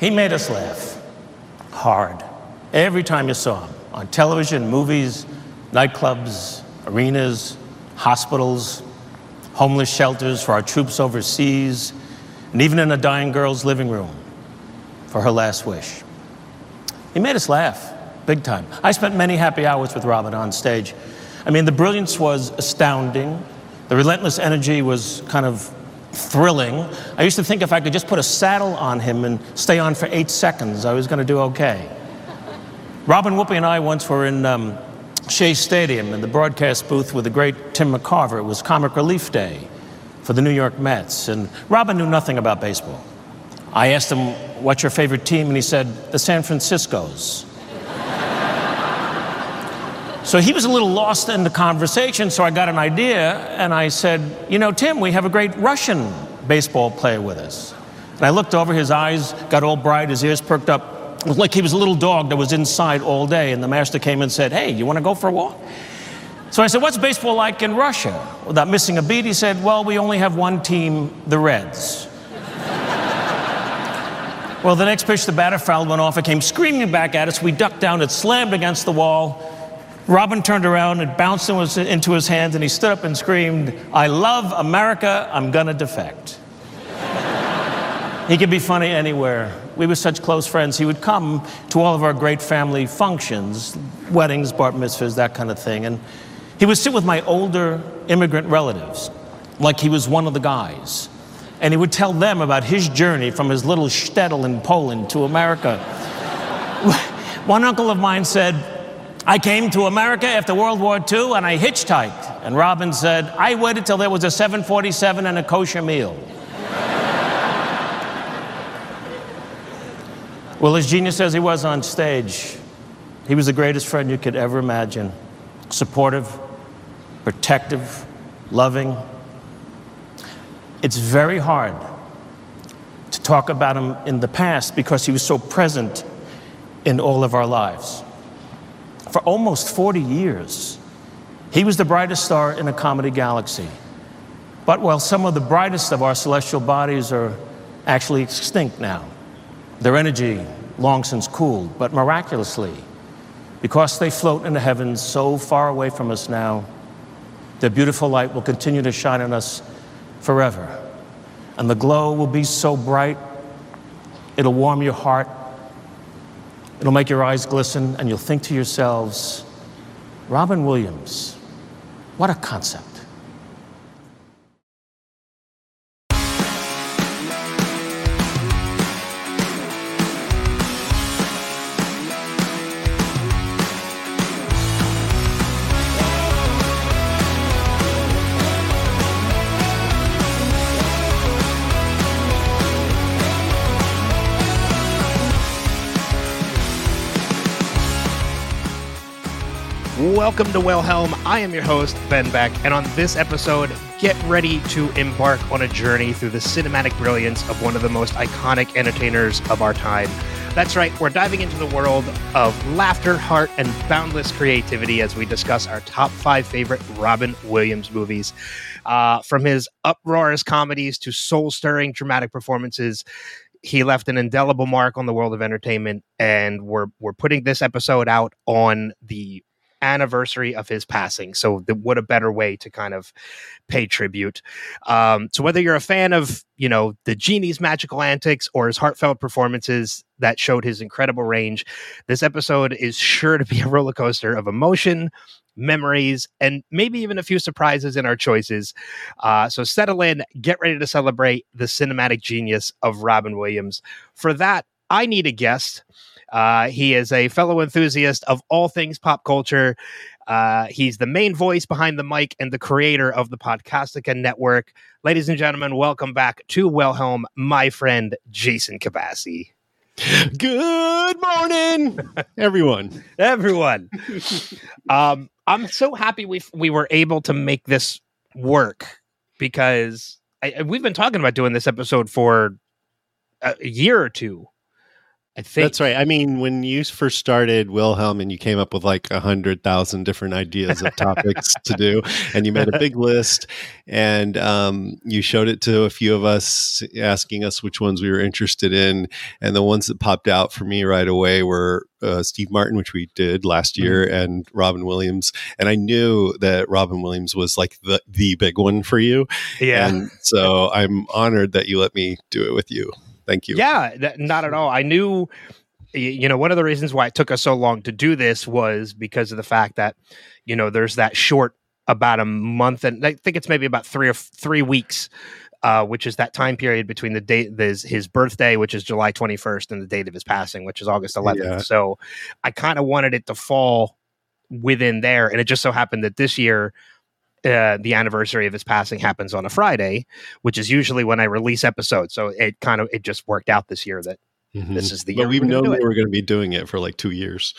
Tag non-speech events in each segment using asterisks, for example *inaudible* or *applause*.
He made us laugh hard every time you saw him on television, movies, nightclubs, arenas, hospitals, homeless shelters for our troops overseas, and even in a dying girl's living room for her last wish. He made us laugh, big time. I spent many happy hours with Robin on stage. I mean, the brilliance was astounding. The relentless energy was kind of thrilling. I used to think if I could just put a saddle on him and stay on for eight seconds, I was going to do okay. Robin Whoopi and I once were in um, Shea Stadium in the broadcast booth with the great Tim McCarver. It was Comic Relief Day for the New York Mets, and Robin knew nothing about baseball. I asked him, What's your favorite team? And he said, The San Franciscos. So he was a little lost in the conversation, so I got an idea, and I said, You know, Tim, we have a great Russian baseball player with us. And I looked over, his eyes got all bright, his ears perked up. It was like he was a little dog that was inside all day, and the master came and said, Hey, you want to go for a walk? So I said, What's baseball like in Russia? Without missing a beat, he said, Well, we only have one team, the Reds. Well, the next pitch, the batter fouled went off. It came screaming back at us. We ducked down. It slammed against the wall. Robin turned around. and bounced into his hands, and he stood up and screamed, I love America. I'm to defect. he could be funny anywhere. We were such close friends. He would come to all of our great family functions, weddings, bar mitzvahs, that kind of thing. And he would sit with my older immigrant relatives like he was one of the guys and he would tell them about his journey from his little shtetl in Poland to America. *laughs* One uncle of mine said, I came to America after World War II and I hitchhiked. And Robin said, I waited till there was a 747 and a kosher meal. well, as genius as he was on stage, he was the greatest friend you could ever imagine supportive, protective, loving, it's very hard to talk about him in the past because he was so present in all of our lives. For almost 40 years, he was the brightest star in a comedy galaxy. But while some of the brightest of our celestial bodies are actually extinct now, their energy long since cooled, but miraculously, because they float in the heavens so far away from us now, their beautiful light will continue to shine on us forever. And the glow will be so bright, it'll warm your heart, it'll make your eyes glisten, and you'll think to yourselves, Robin Williams, what a concept. Welcome to Wilhelm. I am your host, Ben Beck, and on this episode, get ready to embark on a journey through the cinematic brilliance of one of the most iconic entertainers of our time. That's right, we're diving into the world of laughter, heart, and boundless creativity as we discuss our top five favorite Robin Williams movies. Uh, from his uproarious comedies to soul stirring dramatic performances, he left an indelible mark on the world of entertainment and we're we're putting this episode out on the anniversary of his passing. So, the, what a better way to kind of pay tribute. Um, so, whether you're a fan of, you know, the genie's magical antics or his heartfelt performances that showed his incredible range, this episode is sure to be a roller coaster of emotion, memories, and maybe even a few surprises in our choices. Uh, so, settle in, get ready to celebrate the cinematic genius of Robin Williams. For that, I need a guest. Uh, he is a fellow enthusiast of all things pop culture. Uh, he's the main voice behind the mic and the creator of the Podcastica Network. Ladies and gentlemen, welcome back to Wilhelm, my friend Jason Cabassi. Good morning, everyone. *laughs* everyone. um, I'm so happy we we were able to make this work because I, we've been talking about doing this episode for a year or two I think That's right. I mean, when you first started Wilhelm and you came up with like a hundred thousand different ideas of topics to do, and you made a big list, and um, you showed it to a few of us, asking us which ones we were interested in, and the ones that popped out for me right away were uh, Steve Martin, which we did last year, and Robin Williams, and I knew that Robin Williams was like the the big one for you, Yeah. and so I'm honored that you let me do it with you. Thank you. Yeah, th- not at all. I knew, you know, one of the reasons why it took us so long to do this was because of the fact that, you know, there's that short about a month and I think it's maybe about three or f- three weeks, uh, which is that time period between the date his, his birthday, which is July 21st, and the date of his passing, which is August 11th. Yeah. So I kind of wanted it to fall within there, and it just so happened that this year. Uh, the anniversary of his passing happens on a Friday, which is usually when I release episodes. So it kind of it just worked out this year that Mhm. this is the year But we've we're gonna known do that it. we're going to be doing it for like two years.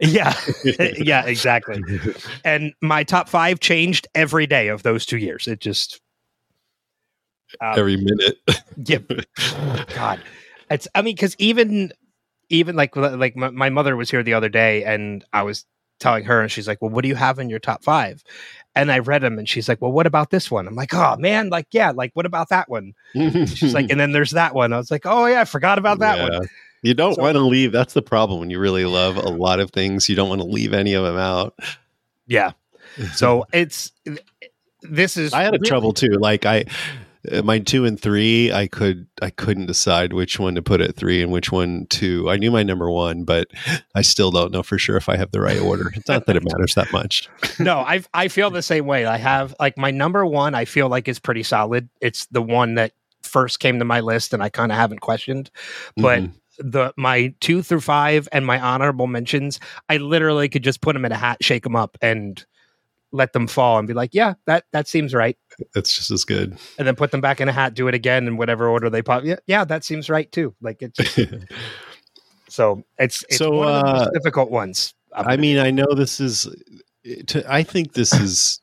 Yeah, *laughs* *laughs* yeah, exactly. *laughs* And my top five changed every day of those two years. It just um, Every minute. yeah, God, it's. I mean, because even even like like my, my mother was here the other day, and I was telling her, and she's like, "Well, what do you have in your top five? And I read them, and she's like, "Well, what about this one?" I'm like, "Oh man, like yeah, like what about that one?" She's like, *laughs* "And then there's that one." I was like, "Oh yeah, I forgot about that one." You don't So- want to leave. That's the problem when you really love a lot of things. You don't want to leave any of them out. Yeah. So *laughs* it's this is. I had a really- trouble too. Like I, my two and three, I could, I couldn't decide which one to put at three and which one to. I knew my number one, but I still don't know for sure if I have the right order. It's not that it matters that much. *laughs* no, I I feel the same way. I have like my number one. I feel like is pretty solid. It's the one that first came to my list, and I kind of haven't questioned. But Mhm. the my two through five and my honorable mentions, I literally could just put them in a hat, shake them up, and let them fall, and be like, "Yeah, that that seems right." It's just as good. And then put them back in a hat, do it again in whatever order they pop. Yeah, yeah, that seems right too. Like it's *laughs* so it's it's So, one of the most uh, difficult ones. I mean, I know this is. To, I think this *laughs* is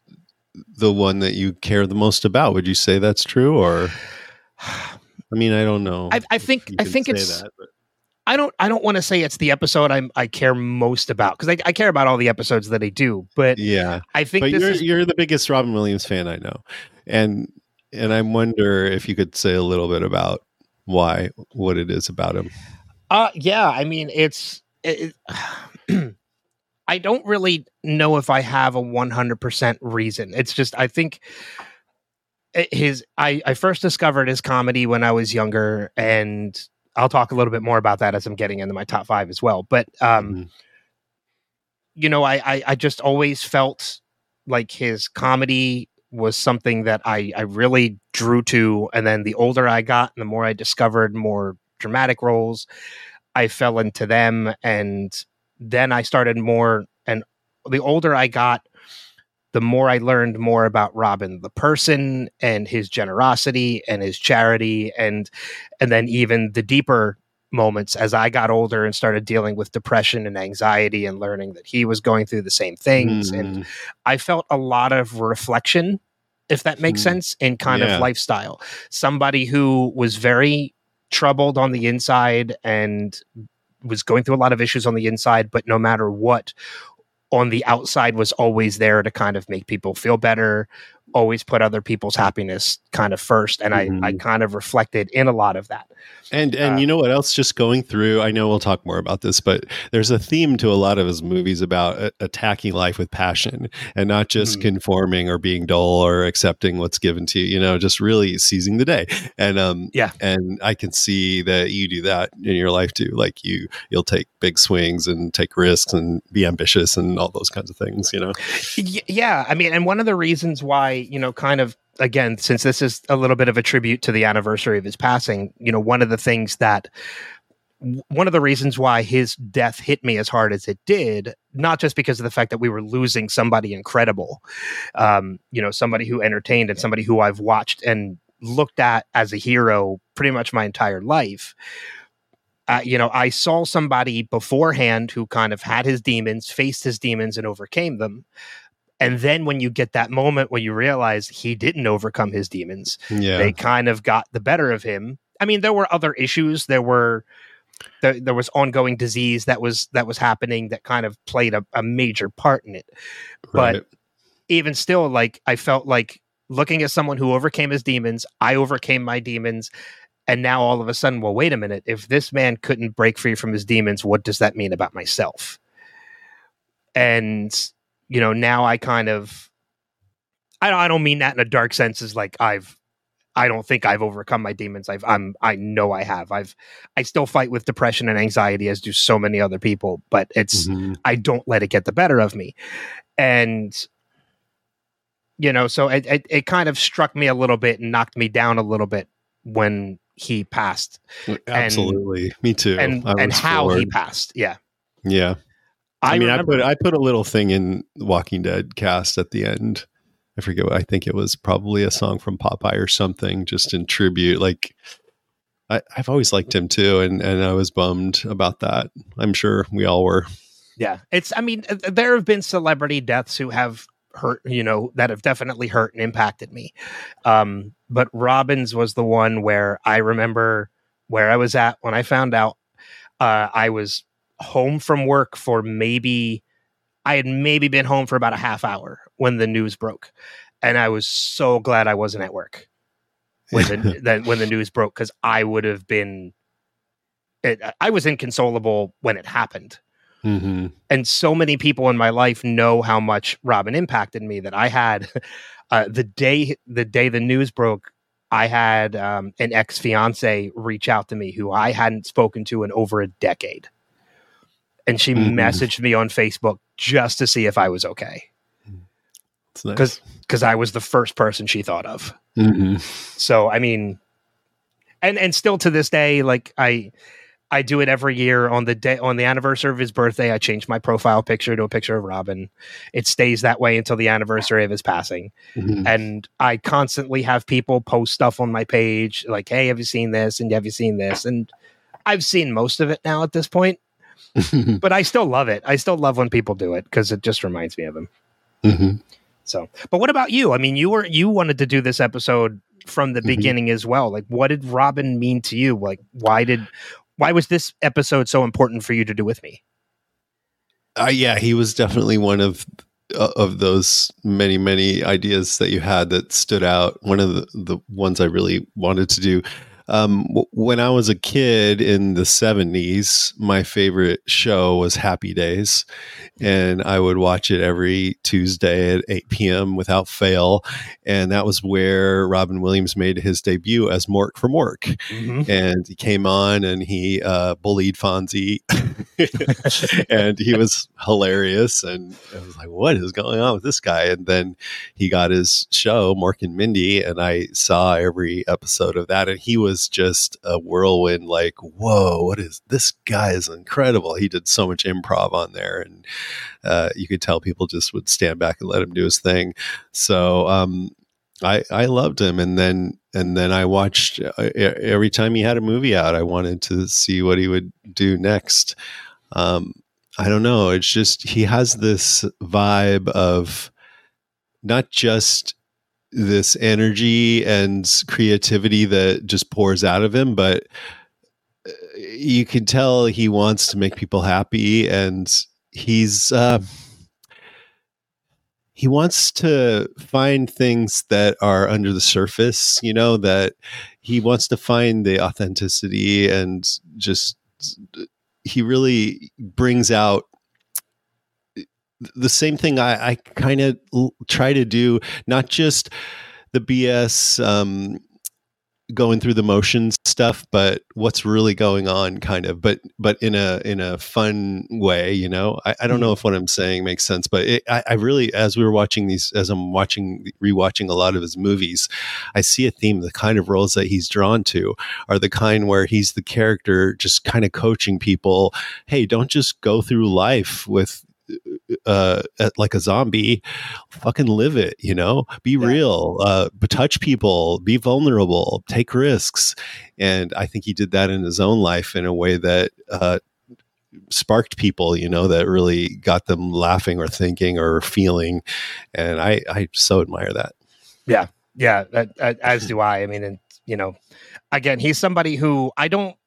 the one that you care the most about. Would you say that's true, or? *sighs* I mean, I don't know. I, I think I think it's that, I don't I don't want to say it's the episode I'm I care most about because I, I care about all the episodes that I do, but yeah. I think But this you're is you're the biggest Robin Williams fan I know, and and I wonder if you could say a little bit about why, what it is about him. uh yeah, I mean it's it, it- *clears throat* I don't really know if I have a 100% reason. It's just I think his I I first discovered his comedy when I was younger and I'll talk a little bit more about that as I'm getting into my top 5 as well. But um Mhm. you know, I, I I just always felt like his comedy was something that I I really drew to, and then the older I got, and the more I discovered more dramatic roles, I fell into them, and then I started more. And the older I got, the more I learned more about Robin, the person, and his generosity and his charity, and and then even the deeper moments as I got older and started dealing with depression and anxiety and learning that he was going through the same things. And Mhm. I felt a lot of reflection, if that makes Hmm. sense, in kind Yeah. of lifestyle. Somebody who was very troubled on the inside and was going through a lot of issues on the inside, but no matter what, on the outside was always there to kind of make people feel better, always put other people's happiness kind of first. And I, I Mhm. kind of reflected in a lot of that. And and Uh, you know what else? Just going through, I know we'll talk more about this, but there's a theme to a lot of his movies about a- attacking life with passion and not just Mhm. conforming or being dull or accepting what's given to you. You know, just really seizing the day. And um, Yeah. and I can see that you do that in your life too. Like you, you'll take big swings and take risks and be ambitious and all those kinds of things. You know. Y- yeah i mean and one of the reasons why you know kind of again since this is a little bit of a tribute to the anniversary of his passing you know one of the things that one of the reasons why his death hit me as hard as it did not just because of the fact that we were losing somebody incredible um, you know somebody who entertained and somebody who i've watched and looked at as a hero pretty much my entire life uh, you know, I saw somebody beforehand who kind of had his demons, faced his demons, and overcame them. And then when you get that moment where you realize he didn't overcome his demons, Yeah. they kind of got the better of him. I mean, there were other issues. There were there, there was ongoing disease that was that was happening that kind of played a, a major part in it. Right. But even still, like I felt like looking at someone who overcame his demons, I overcame my demons. And now all of a sudden, well, wait a minute. If this man couldn't break free from his demons, what does that mean about myself? And, you know, now I kind of, I don't, I don't mean that in a dark sense as like I've, I don't think I've overcome my demons. I've, I'm, I know I have. I've, I still fight with depression and anxiety as do so many other people, but it's, Mhm. I don't let it get the better of me. And you know, so it, it it kind of struck me a little bit and knocked me down a little bit when he passed Absolutely. Me too. and and how he passed. Yeah. Yeah. I, mean, remember- I put I put a little thing in Walking Dead cast at the end. I forget. what I think it was probably a song from Popeye or something, just in tribute. Like, I, I've always liked him too, and and I was bummed about that. I'm sure we all were. Yeah. It's I mean, there have been celebrity deaths who have hurt, you know, that have definitely hurt and impacted me. Um, but Robin's was the one where I remember where I was at when I found out uh, I was home from work for maybe I had maybe been home for about a half hour when the news broke. And I was so glad I wasn't at work when the, that when the news broke because I would have been it, I was inconsolable when it happened hmm and so many people in my life know how much Robin impacted me that I had *laughs* uh, the day the day the news broke. I had um, an ex fiance reach out to me who I hadn't spoken to in over a decade, and she Mhm. messaged me on Facebook just to see if I was okay It's nice. because because I was the first person she thought of. Mhm. So I mean, and and still to this day, like I I do it every year on the day on the anniversary of his birthday. I change my profile picture to a picture of Robin. It stays that way until the anniversary of his passing. Mhm. And I constantly have people post stuff on my page like, "Hey, have you seen this? And have you seen this?" And I've seen most of it now at this point, *laughs* but I still love it. I still love when people do it because it just reminds me of him. Mhm. So, but what about you? I mean, you were you wanted to do this episode from the Mhm. beginning as well. Like, what did Robin mean to you? Like, why did why was this episode so important for you to do with me? Uh, yeah, he was definitely one of uh, of those many many ideas that you had that stood out. One of the the ones I really wanted to do. Um, w- when I was a kid in the seventies, my favorite show was Happy Days, and I would watch it every Tuesday at eight p.m. without fail. And that was where Robin Williams made his debut as Mork from Mork and he came on and he uh, bullied Fonzie, *laughs* and he was hilarious. And I was like, "What is going on with this guy?" And then he got his show, Mork and Mindy, and I saw every episode of that, and he was just a whirlwind. Like, whoa, what is this guy? Is incredible. He did so much improv on there, and uh, you could tell people just would stand back and let him do his thing. So. Um, I, I loved him and then and then I watched uh, every time he had a movie out I wanted to see what he would do next um, I don't know it's just he has this vibe of not just this energy and creativity that just pours out of him but uh, you can tell he wants to make people happy and he's uh, he wants to find things that are under the surface you know that he wants to find the authenticity and just he really brings out the same thing i, I kind of l- try to do not just the bs um, going through the motions stuff but what's really going on kind of but but in a in a fun way you know? I, I don't know if what i'm saying makes sense but it, I, I really as we were watching these as i'm watching rewatching a lot of his movies i see a theme the kind of roles that he's drawn to are the kind where he's the character just kind of coaching people hey don't just go through life with uh like a zombie fucking live it you know be Yeah. real uh touch people be vulnerable take risks and i think he did that in his own life in a way that uh sparked people you know that really got them laughing or thinking or feeling and i i so admire that Yeah, that- as do I. I mean, and you know, again, he's somebody who I don't.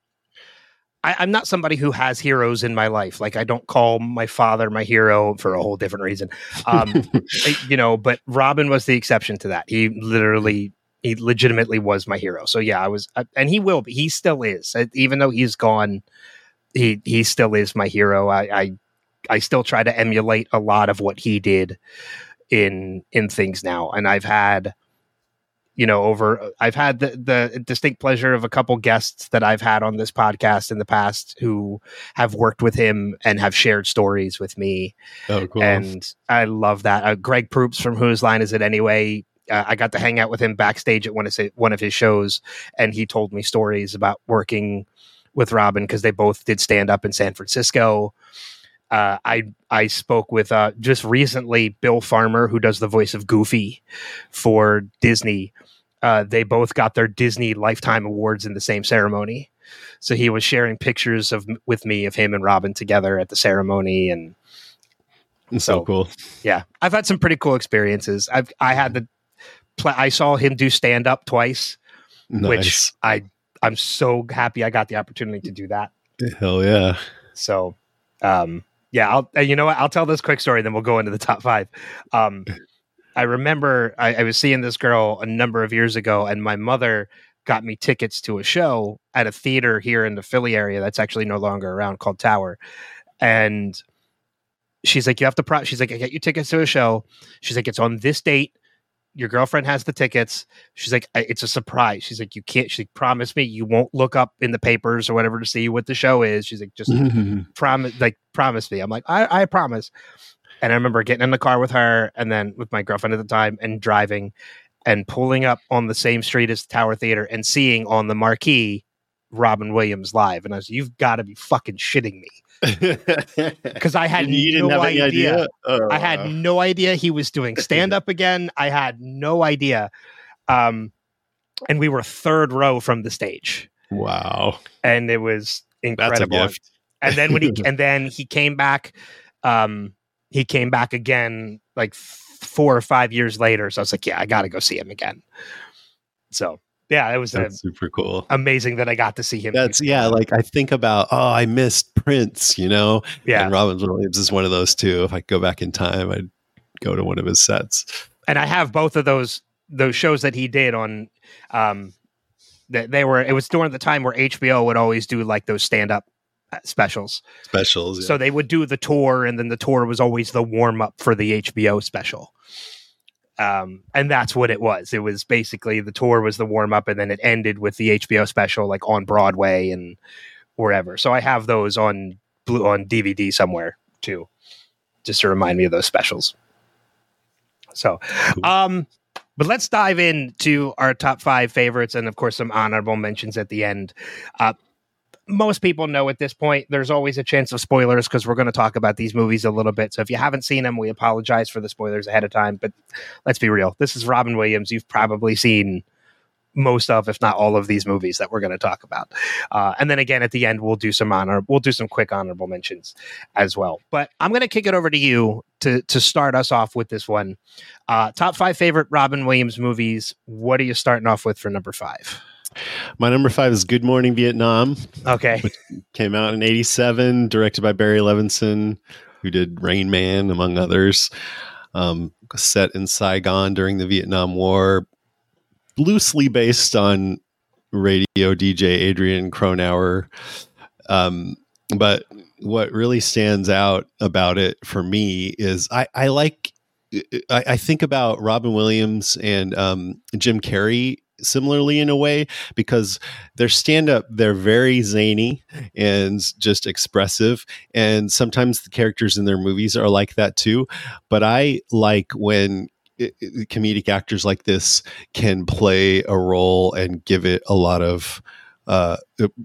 I, I'm not somebody who has heroes in my life. Like I don't call my father my hero for a whole different reason. Um, I- *laughs* you know, but Robin was the exception to that. He literally, he legitimately was my hero. So yeah, I was, uh, and he will be. He still is, Uh, even though he's gone. He he still is my hero. I I, I still try to emulate a lot of what he did in in things now, and I've had you know over i've had the, the distinct pleasure of a couple guests that i've had on this podcast in the past who have worked with him and have shared stories with me. Oh, cool. and i love that. Uh, greg proops from whose line is it anyway? Uh, i got to hang out with him backstage at one of his, one of his shows and he told me stories about working with robin because they both did stand up in san francisco uh, I I spoke with uh, just recently Bill Farmer, who does the voice of Goofy for Disney. Uh, they both got their Disney Lifetime Awards in the same ceremony, so he was sharing pictures of with me of him and Robin together at the ceremony, and It's so so- cool. yeah, I've had some pretty cool experiences. I've I had the pla I saw him do stand up twice, Nice. which I I'm so happy I got the opportunity to do that. Hell yeah. So, um, yeah, I'll, uh, you know what? I'll tell this quick story, then we'll go into the top five. Um, I remember I, I was seeing this girl a number of years ago, and my mother got me tickets to a show at a theater here in the Philly area that's actually no longer around called Tower. And she's like, You have to, pro-, she's like, I get you tickets to a show. She's like, It's on this date. Your girlfriend has the tickets. She's like, It's a surprise. She's like, You can't, she promised me you won't look up in the papers or whatever to see what the show is. She's like, Just *laughs* promise like promise me i'm like I, I promise and i remember getting in the car with her and then with my girlfriend at the time and driving and pulling up on the same street as the tower theater and seeing on the marquee robin williams live and i was you've got to be fucking shitting me *laughs* because i had no idea, idea. Oh, i had no idea he was doing *laughs* stand up again. I had no idea. Um and we were third row from the stage. Wow. and it was incredible. and then when he *laughs* and then he came back um he came back again like four or five years later. So i was like yeah i gotta go see him again. So yeah it was That's super cool. amazing that i got to see him That's yeah. Like I think about, oh, I missed Prince, you know, yeah and Robin Williams is one of those too. If I could go back in time, I'd go to one of his sets. and i have both of those those shows that he did on um that they were it was during the time where hbo would always do like those stand-up uh, specials Specials. So they would do the tour, and then the tour was always the warm up for the HBO special. Um, and that's what it was. It was basically the tour was the warm up, and then it ended with the HBO special, like on Broadway and wherever. So I have those on blue on DVD somewhere too, just to remind me of those specials. So, um, but let's dive into our top five favorites, and of course some honorable mentions at the end. Uh, most people know at this point there's always a chance of spoilers because we're going to talk about these movies a little bit. So if you haven't seen them we apologize for the spoilers ahead of time but let's be real this is robin williams. You've probably seen most of if not all of these movies that we're going to talk about. Uh, and then again at the end we'll do some honor we'll do some quick honorable mentions as well. But i'm going to kick it over to you to to start us off with this one. Uh, top five favorite robin williams movies. What are you starting off with for number five My number five is Good Morning Vietnam. okay Came out in '87, directed by Barry Levinson, who did Rain Man, among others. Um, set in Saigon during the Vietnam War, loosely based on radio DJ Adrian Cronauer. Um, but what really stands out about it for me is I, I like I, I think about Robin Williams and um, Jim Carrey similarly in a way because their stand up they're very zany and just expressive and sometimes the characters in their movies are like that too but i like when i- i- comedic actors like this can play a role and give it a lot of uh,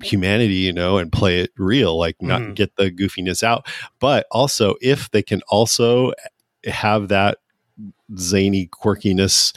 humanity, you know, and play it real, like not Mhm. get the goofiness out. But also, if they can also have that zany quirkiness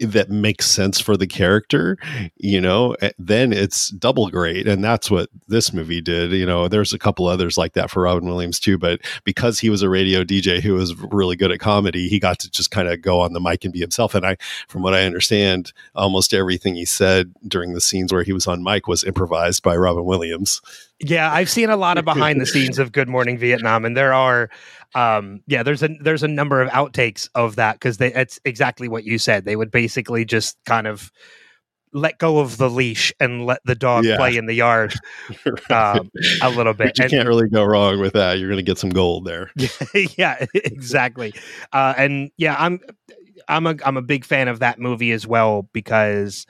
that makes sense for the character, you know, eh, then it's double great. And that's what this movie did. You know, there's a couple others like that for Robin Williams too, but because he was a radio DJ who was really good at comedy, he got to just kind of go on the mic and be himself. And I, from what I understand, almost everything he said during the scenes where he was on mic was improvised by Robin Williams. Yeah, I've seen a lot of behind the scenes of Good Morning Vietnam, and there are, um, yeah, there's a there's a number of outtakes of that because it's exactly what you said. They would basically just kind of let go of the leash and let the dog Yeah. play in the yard *laughs* Right. um, a little bit. But you And- can't really go wrong with that. You're going to get some gold there. *laughs* yeah, exactly. Uh, and yeah, I'm I'm a I'm a big fan of that movie as well because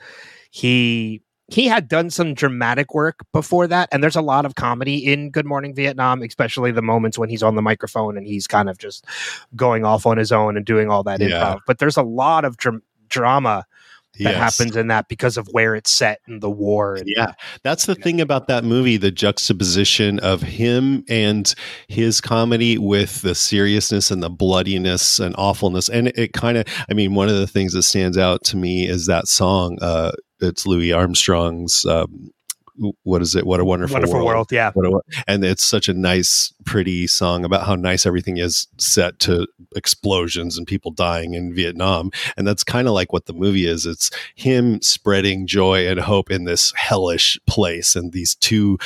he he had done some dramatic work before that, and there's a lot of comedy in Good Morning Vietnam, especially the moments when he's on the microphone and he's kind of just going off on his own and doing all that Yeah. improv. But there's a lot of dram- drama that Yes. happens in that because of where it's set and the war. And, Yeah, that's the thing about that movie the juxtaposition of him and his comedy with the seriousness and the bloodiness and awfulness. And it kind of, I mean, one of the things that stands out to me is that song. Uh, it's Louis Armstrong's, um, what is it? What a Wonderful, Wonderful World. world, yeah. A, and it's such a nice, pretty song about how nice everything is set to explosions and people dying in Vietnam. And that's kind of like what the movie is. It's him spreading joy and hope in this hellish place and these two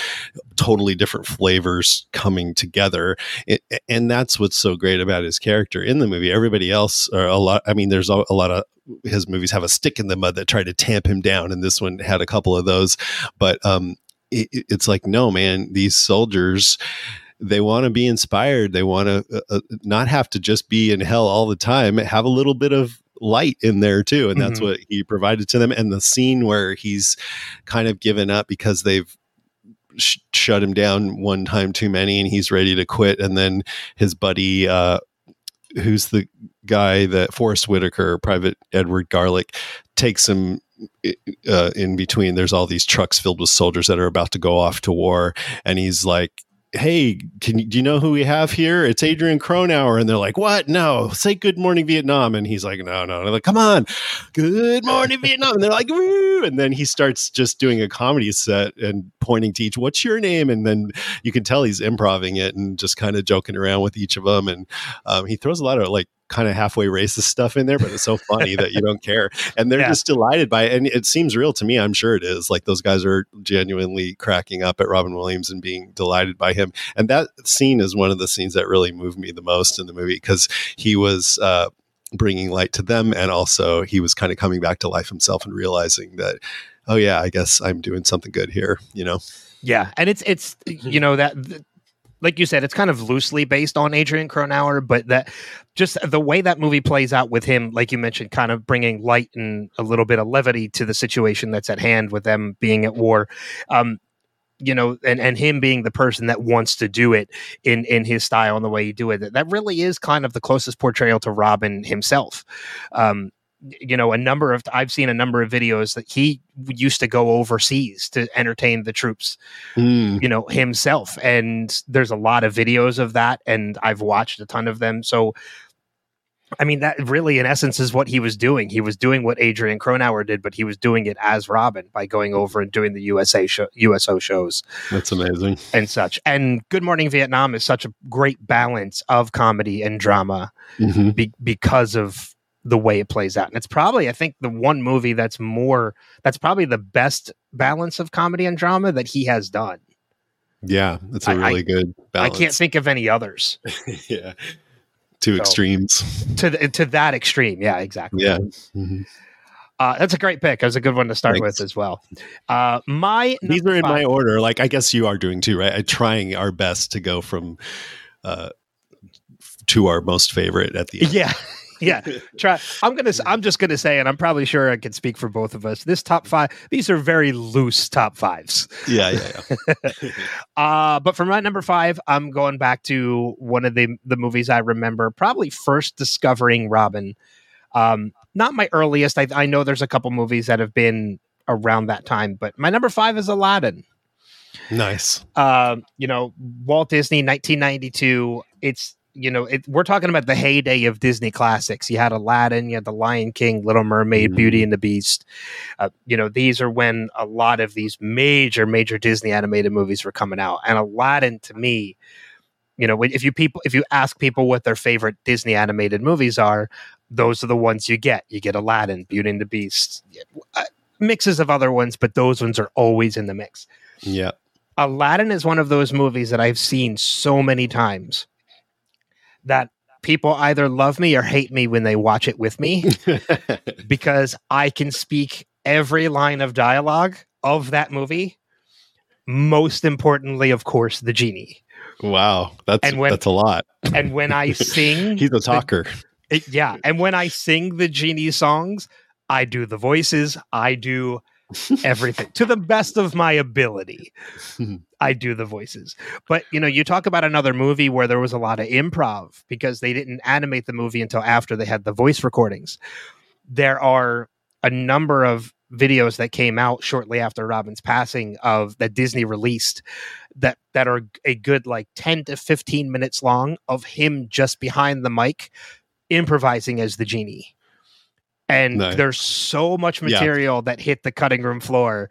totally different flavors coming together. It, and that's what's so great about his character in the movie. Everybody else, or a lot, I mean, there's a, a lot of his movies have a stick in the mud that try to tamp him down. And this one had a couple of those. But um, it, it- it's like, no, man, these soldiers they want to be inspired they want to uh, uh, not have to just be in hell all the time have a little bit of light in there too and that's Mhm. what he provided to them and the scene where he's kind of given up because they've sh- shut him down one time too many and he's ready to quit and then his buddy uh who's the guy that Forest Whitaker, Private Edward Garlick, takes him uh, in between. There's all these trucks filled with soldiers that are about to go off to war, and he's like. Hey, can do you know who we have here? It's Adrian Cronauer, and they're like, "What? No, say Good Morning Vietnam." And he's like, "No, no." And they're like, "Come on, Good Morning Vietnam." And they're like, "Woo!" And then he starts just doing a comedy set and pointing to each, "What's your name?" And then you can tell he's improvising it and just kind of joking around with each of them. And um, he throws a lot of like kind of halfway racist stuff in there, but it's so funny that you don't care. And they're Yeah. just delighted by it. And it seems real to me. I'm sure it is. Like those guys are genuinely cracking up at Robin Williams and being delighted by him. And that scene is one of the scenes that really moved me the most in the movie because he was. Uh, bringing light to them and also he was kind of coming back to life himself and realizing that oh yeah i guess i'm doing something good here you know Yeah, and it's it's you know that th- like you said, it's kind of loosely based on Adrian Cronauer, but that just the way that movie plays out with him, like you mentioned, kind of bringing light and a little bit of levity to the situation that's at hand with them being at war. Um, you know, and and him being the person that wants to do it in in his style and the way he do it, that, that really is kind of the closest portrayal to Robin himself. Um, you know, a number of I've seen a number of videos that he used to go overseas to entertain the troops Mm, you know himself. And there's a lot of videos of that and i've watched a ton of them. So i mean that really in essence is what he was doing. He was doing what adrian cronauer did but he was doing it as robin by going over and doing the usa show, uso shows that's amazing. and such. And good morning vietnam is such a great balance of comedy and drama Mhm. be- because of the way it plays out and it's probably i think the one movie that's more that's probably the best balance of comedy and drama that he has done yeah that's a really good balance i can't think of any others *laughs* yeah two So- extremes to the, to that extreme. Yeah, exactly. yeah Mhm. uh, that's a great pick. That was a good one to start Thanks. with as well. Uh, my these are in my order like i guess you are doing too right I, trying our best to go from uh to our most favorite at the end Yeah, yeah. *laughs* Try. I'm gonna. I'm just gonna say, and I'm probably sure I can speak for both of us. This top five. These are very loose top fives. yeah yeah, yeah. *laughs* Uh, but for my number five, I'm going back to one of the the movies I remember probably first discovering Robin. Um, not my earliest. I, I know there's a couple movies that have been around that time, but my number five is Aladdin. nice um, you know, Walt Disney, 1992. It's you know, it, we're talking about the heyday of Disney classics. You had Aladdin, you had The Lion King, Little Mermaid, Mhm. Beauty and the Beast. Uh, you know, these are when a lot of these major, major Disney animated movies were coming out. And Aladdin, to me, you know, if you people, if you ask people what their favorite Disney animated movies are, those are the ones you get. You get Aladdin, Beauty and the Beast, uh, mixes of other ones, but those ones are always in the mix yeah Aladdin is one of those movies that I've seen so many times that people either love me or hate me when they watch it with me *laughs* because I can speak every line of dialogue of that movie. Most importantly, of course, the genie. wow, that's And when- that's a lot. And when I *laughs* sing, He's a talker. it- yeah, and when I sing the genie songs, I do the voices, I do everything to the best of my ability. *laughs* I do the voices. But you know, you talk about another movie where there was a lot of improv because they didn't animate the movie until after they had the voice recordings. There are a number of videos that came out shortly after Robin's passing of that Disney released that that are a good like 10 to 15 minutes long of him just behind the mic improvising as the genie. And there's so much Yeah. material that hit the cutting room floor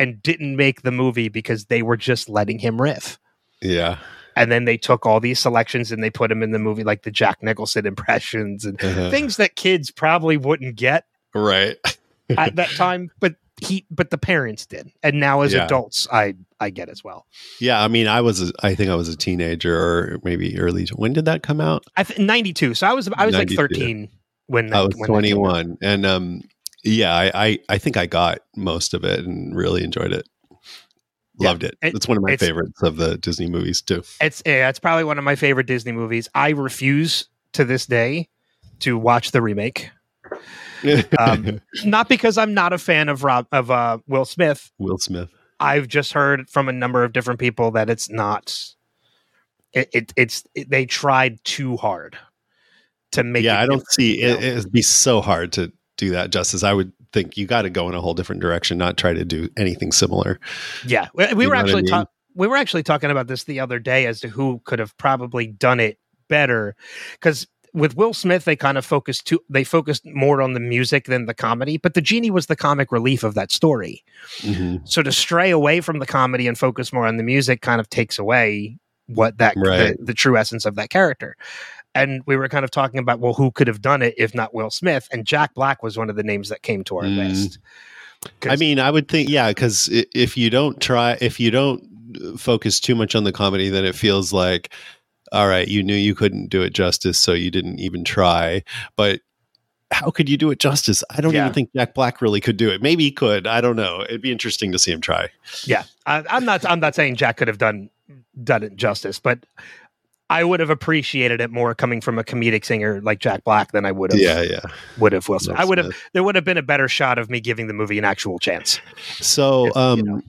and didn't make the movie because they were just letting him riff. Yeah. And then they took all these selections and they put them in the movie, like the Jack Nicholson impressions and Uh-huh. things that kids probably wouldn't get Right. at *laughs* that time, but he, but the parents did, and now as Yeah. adults, I, I get as well. Yeah. I mean, I was, a, I think I was a teenager or maybe early. When did that come out? I th- ninety two, so I was, I was like thirteen when I was when that came out. 21. And, um, yeah, I, I, I think I got most of it and really enjoyed it. Yeah, Loved it. it- It's one of my favorites of the Disney movies too. It's yeah, it's probably one of my favorite Disney movies. I refuse to this day to watch the remake. Um, *laughs* Not because I'm not a fan of Rob of uh, Will Smith. Will Smith. I've just heard from a number of different people that it's not. It, it it's it, they tried too hard to make. yeah, it I don't see it. It'd be so hard to do that justice. I would think you got to go in a whole different direction, not try to do anything similar. Yeah, we, we were what I actually mean? ta- we were actually talking about this the other day as to who could have probably done it better because with Will Smith they kind of focused too they focused more on the music than the comedy, but the genie was the comic relief of that story. Mhm. So to stray away from the comedy and focus more on the music kind of takes away what that Right. the, the true essence of that character. And we were kind of talking about well, who could have done it if not Will Smith? And Jack Black was one of the names that came to our Mm. list. i mean, I would think, yeah, because if you don't try, if you don't uh, focus too much on the comedy, then it feels like, all right, you knew you couldn't do it justice, so you didn't even try. But how could you do it justice? I don't Yeah. even think Jack Black really could do it. Maybe he could. I don't know. It'd be interesting to see him try. Yeah, I, I'm not. I'm not saying Jack could have done done it justice, but I would have appreciated it more coming from a comedic singer like Jack Black than I would have. Yeah, yeah. would have Wilson. I would have. There would have been a better shot of me giving the movie an actual chance. So, If, you um, know.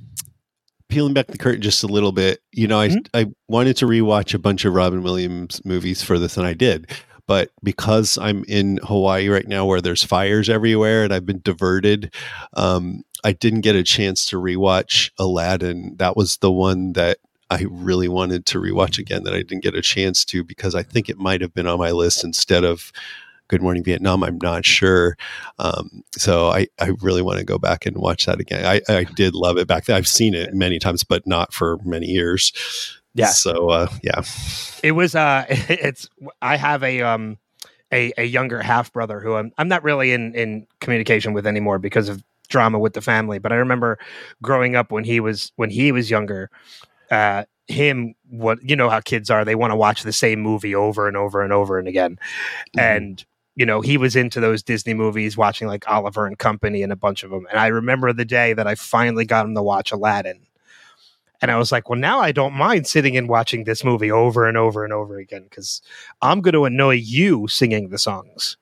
peeling back the curtain just a little bit, you know, I Mhm. I wanted to rewatch a bunch of Robin Williams movies for this, and I did. But because I'm in Hawaii right now, where there's fires everywhere, and I've been diverted, um, I didn't get a chance to rewatch Aladdin. That was the one that I really wanted to rewatch again that I didn't get a chance to because I think it might have been on my list instead of Good Morning Vietnam. I'm not sure. Um, so I, I really want to go back and watch that again. I, I did love it back then. I've seen it many times, but not for many years. Yeah. So uh, yeah. It was. Uh, *laughs* it's. I have a um, a, a younger half brother who I'm. I'm not really in in communication with anymore because of drama with the family. But I remember growing up when he was when he was younger. Uh, him what you know how kids are they want to watch the same movie over and over and over and again. And you know he was into those disney movies watching like oliver and company and a bunch of them and i remember the day that i finally got him to watch aladdin. And i was like well now i don't mind sitting and watching this movie over and over and over again because i'm going to annoy you singing the songs.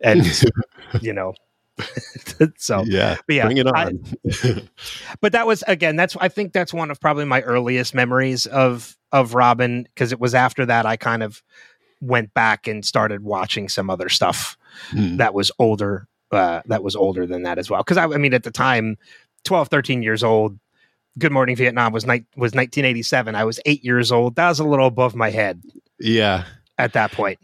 And *laughs* you know *laughs* so yeah. but yeah Bring it I- on. *laughs* but that was again that's i think that's one of probably my earliest memories of of robin because it was after that i kind of went back and started watching some other stuff Hmm. that was older uh, that was older than that as well because I, I mean at the time 12 13 years old good morning vietnam was night was 1987 i was eight years old that was a little above my head yeah. at that point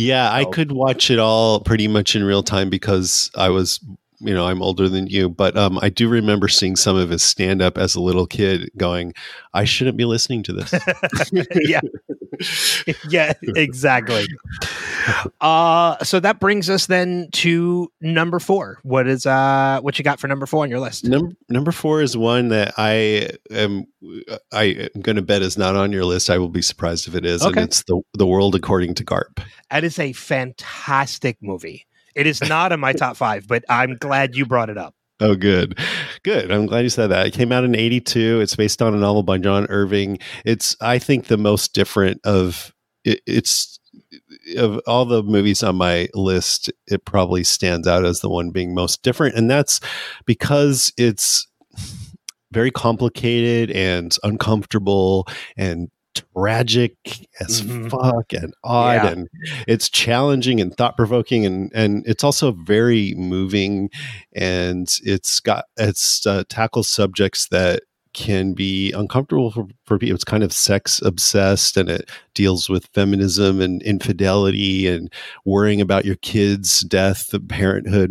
Yeah, I could watch it all pretty much in real time because I was, you know, I'm older than you. But um, I do remember seeing some of his stand up as a little kid going, I shouldn't be listening to this. *laughs* yeah *laughs* yeah exactly uh, so that brings us then to number four. What is uh what you got for number four on your list? Number number four is one that I am I am going to bet is not on your list. I will be surprised if it is, Okay. and it's the the world according to Garp. That is a fantastic movie. It is not in my top five, but I'm glad you brought it up. Oh, good, good. I'm glad you said that. It came out in '82. It's based on a novel by John Irving. It's I think the most different of it, it's of all the movies on my list. It probably stands out as the one being most different, and that's because it's very complicated and uncomfortable and tragic as Mhm. fuck and odd Yeah. and it's challenging and thought provoking and and it's also very moving and it's got it's uh, tackles subjects that can be uncomfortable for, for people. It's kind of sex obsessed and it deals with feminism and infidelity and worrying about your kids' death, parenthood,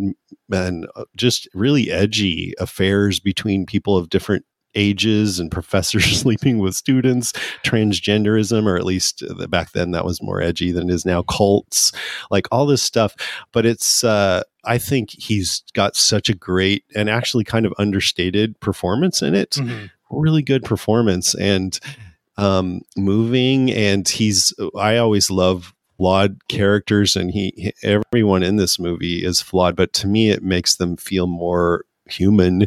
and uh, just really edgy affairs between people of different ages and professors *laughs* sleeping with students, transgenderism, or at least uh, back then that was more edgy than it is now, cults, like all this stuff. But it's, uh, I think he's got such a great and actually kind of understated performance in it. Really good performance and um, moving. And he's, I always love flawed characters, and he- everyone in this movie is flawed, but to me, it makes them feel more human.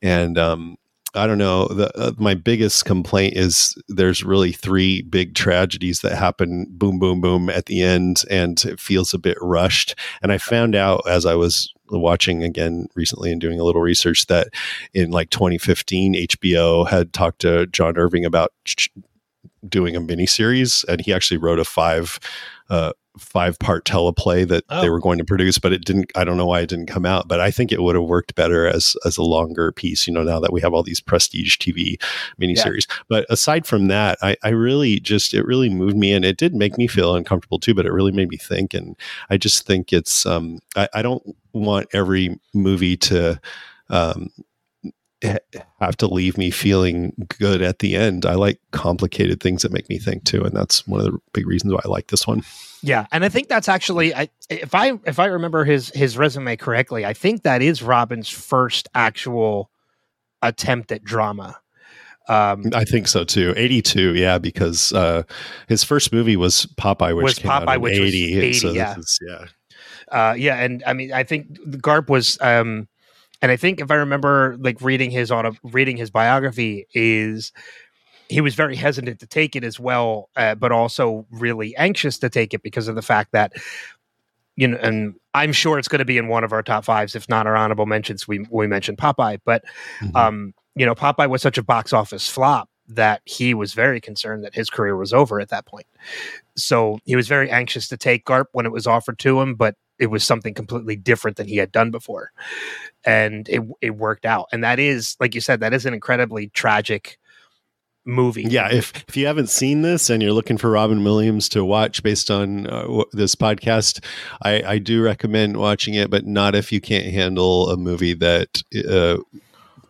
And um, I don't know. The, uh, my biggest complaint is there's really three big tragedies that happen boom, boom, boom at the end, and it feels a bit rushed. And I found out as I was watching again recently and doing a little research that in like 2015, HBO had talked to John Irving about ch- doing a miniseries, and he actually wrote a five. Uh, five part teleplay that they Oh. were going to produce but it didn't i don't know why it didn't come out but i think it would have worked better as as a longer piece you know now that we have all these prestige tv miniseries but aside from that I, I really just it really moved me and it did make me feel uncomfortable too but it really made me think and i just think it's um i, I don't want every movie to um have to leave me feeling good at the end i like complicated things that make me think too and that's one of the big reasons why i like this one Yeah, and I think that's actually, I, if I if I remember his his resume correctly, I think that is Robin's first actual attempt at drama. Um, I think so too. 82, yeah, because uh, his first movie was Popeye, which Was came out in which was 80. 80, so yeah. Is, yeah. uh, yeah, and I mean, I think Garp was, um, and I think if I remember, like reading his auto, reading his biography, is he was very hesitant to take it as well, uh, but also really anxious to take it because of the fact that, you know, and I'm sure it's going to be in one of our top fives, if not our honorable mentions. We we mentioned Popeye, but Mhm. um, you know, Popeye was such a box office flop that he was very concerned that his career was over at that point. So he was very anxious to take Garp when it was offered to him, but it was something completely different than he had done before. And it it worked out. And that is, like you said, that is an incredibly tragic movie. yeah, if if you haven't seen this and you're looking for Robin Williams to watch based on uh, w- this podcast, I, I do recommend watching it, but not if you can't handle a movie that uh,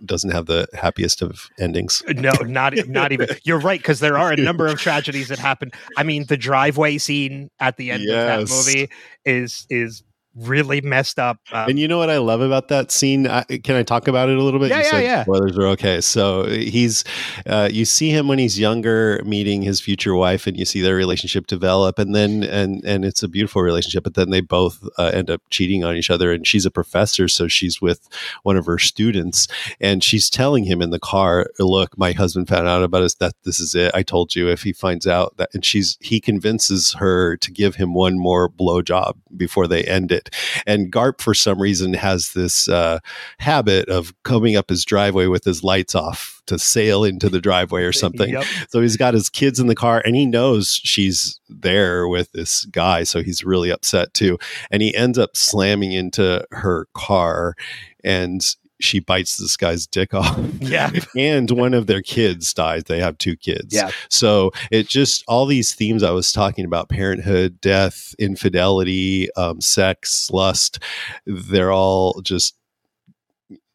doesn't have the happiest of endings. No, not not even. You're right because there are a number of tragedies that happen. I mean, the driveway scene at the end of that movie is is really messed up. Um, And you know what I love about that scene? I, can I talk about it a little bit? Yeah, you yeah, yeah. Spoilers are okay. So he's, uh, you see him when he's younger, meeting his future wife, and you see their relationship develop, and then and and it's a beautiful relationship. But then they both uh, end up cheating on each other, and she's a professor, so she's with one of her students, and she's telling him in the car, "Look, my husband found out about us. That this is it. I told you. If he finds out that," and she's he convinces her to give him one more blowjob before they end it. And Garp, for some reason, has this uh, habit of coming up his driveway with his lights off to sail into the driveway or something. Yep. So he's got his kids in the car and he knows she's there with this guy. So he's really upset too. And he ends up slamming into her car and she bites this guy's dick off. *laughs* Yeah. *laughs* and one of their kids dies. They have two kids. Yeah. So it just all these themes I was talking about parenthood, death, infidelity, um, sex, lust they're all just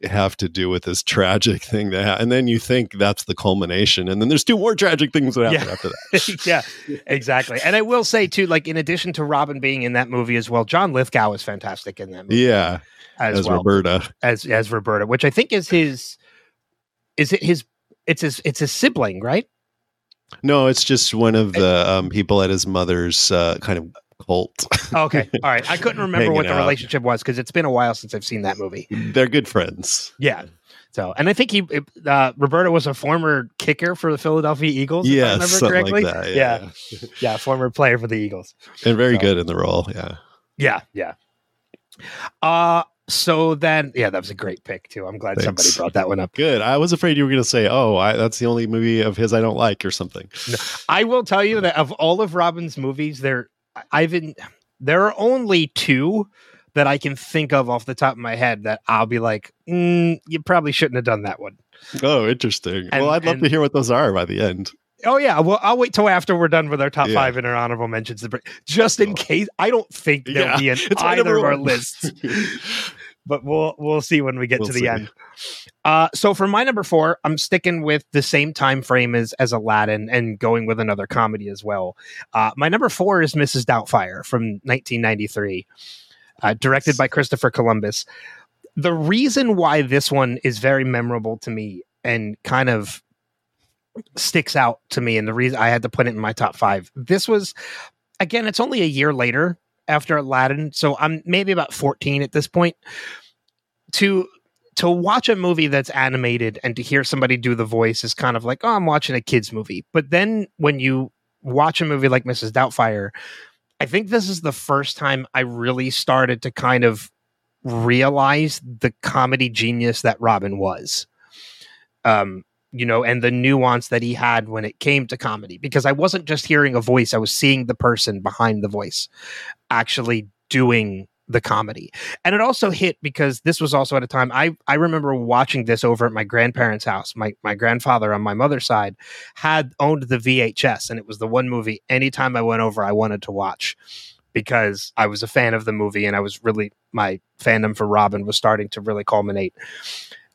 have to do with this tragic thing that ha- and then you think that's the culmination and then there's two more tragic things that happen Yeah. after that *laughs* yeah, exactly. And I will say too, like in addition to Robin being in that movie as well, John Lithgow is fantastic in that movie yeah as, as, well roberta as as Roberta, which I think is his. Is it his? It's his. It's his sibling, right? no it's just one of the um, people at his mother's uh, kind of cult Okay, *laughs* all right. I couldn't remember what the out. relationship was because it's been a while since I've seen that movie. they're good friends Yeah. So, and I think he, uh, Roberta was a former kicker for the Philadelphia Eagles. if I yeah something correctly. like that yeah. yeah, yeah, former player for the Eagles. and very So- good in the role yeah Yeah, yeah. Uh so then yeah, that was a great pick too. I'm glad somebody brought that one up. good i was afraid you were going to say oh I, that's the only movie of his i don't like or something I will tell you that of all of Robin's movies, there I've been there are only two that I can think of off the top of my head that I'll be like, mm, you probably shouldn't have done that one. oh interesting And- well i'd love and- to hear what those are by the end Oh yeah, well I'll wait till after we're done with our top Yeah. five and our honorable mentions, just in case. I don't think there'll Yeah, be in *laughs* it's either of our lists, *laughs* but we'll we'll see when we get We'll to the see. end. Uh, so for my number four, I'm sticking with the same time frame as as Aladdin and going with another comedy as well. Uh, my number four is Mrs. Doubtfire from 1993, uh, directed by Christopher Columbus. The reason why this one is very memorable to me and kind of sticks out to me, and the reason I had to put it in my top five, this was again, it's only a year later after Aladdin, so I'm maybe about 14 at this point. To to watch a movie that's animated and to hear somebody do the voice is kind of like, oh, I'm watching a kids movie. But then when you watch a movie like Mrs. Doubtfire, I think this is the first time I really started to kind of realize the comedy genius that Robin was. Um, you know, and the nuance that he had when it came to comedy, because I wasn't just hearing a voice, I was seeing the person behind the voice actually doing the comedy. And it also hit because this was also at a time I I remember watching this over at my grandparents' house. My my grandfather on my mother's side had owned the VHS and it was the one movie anytime I went over I wanted to watch because I was a fan of the movie and I was really my fandom for Robin was starting to really culminate.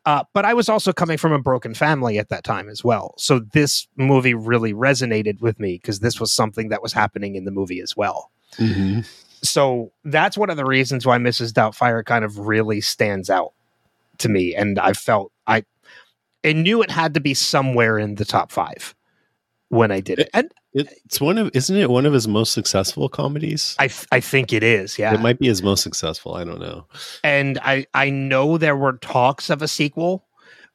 Uh, but I was also coming from a broken family at that time as well. So this movie really resonated with me because this was something that was happening in the movie as well Mhm. so that's one of the reasons why Mrs. Doubtfire kind of really stands out to me. And I felt I I knew it had to be somewhere in the top five when I did it. And It's one of, isn't it one of his most successful comedies? I th- I think it is, yeah. It might be his most successful. I don't know. and I I know there were talks of a sequel.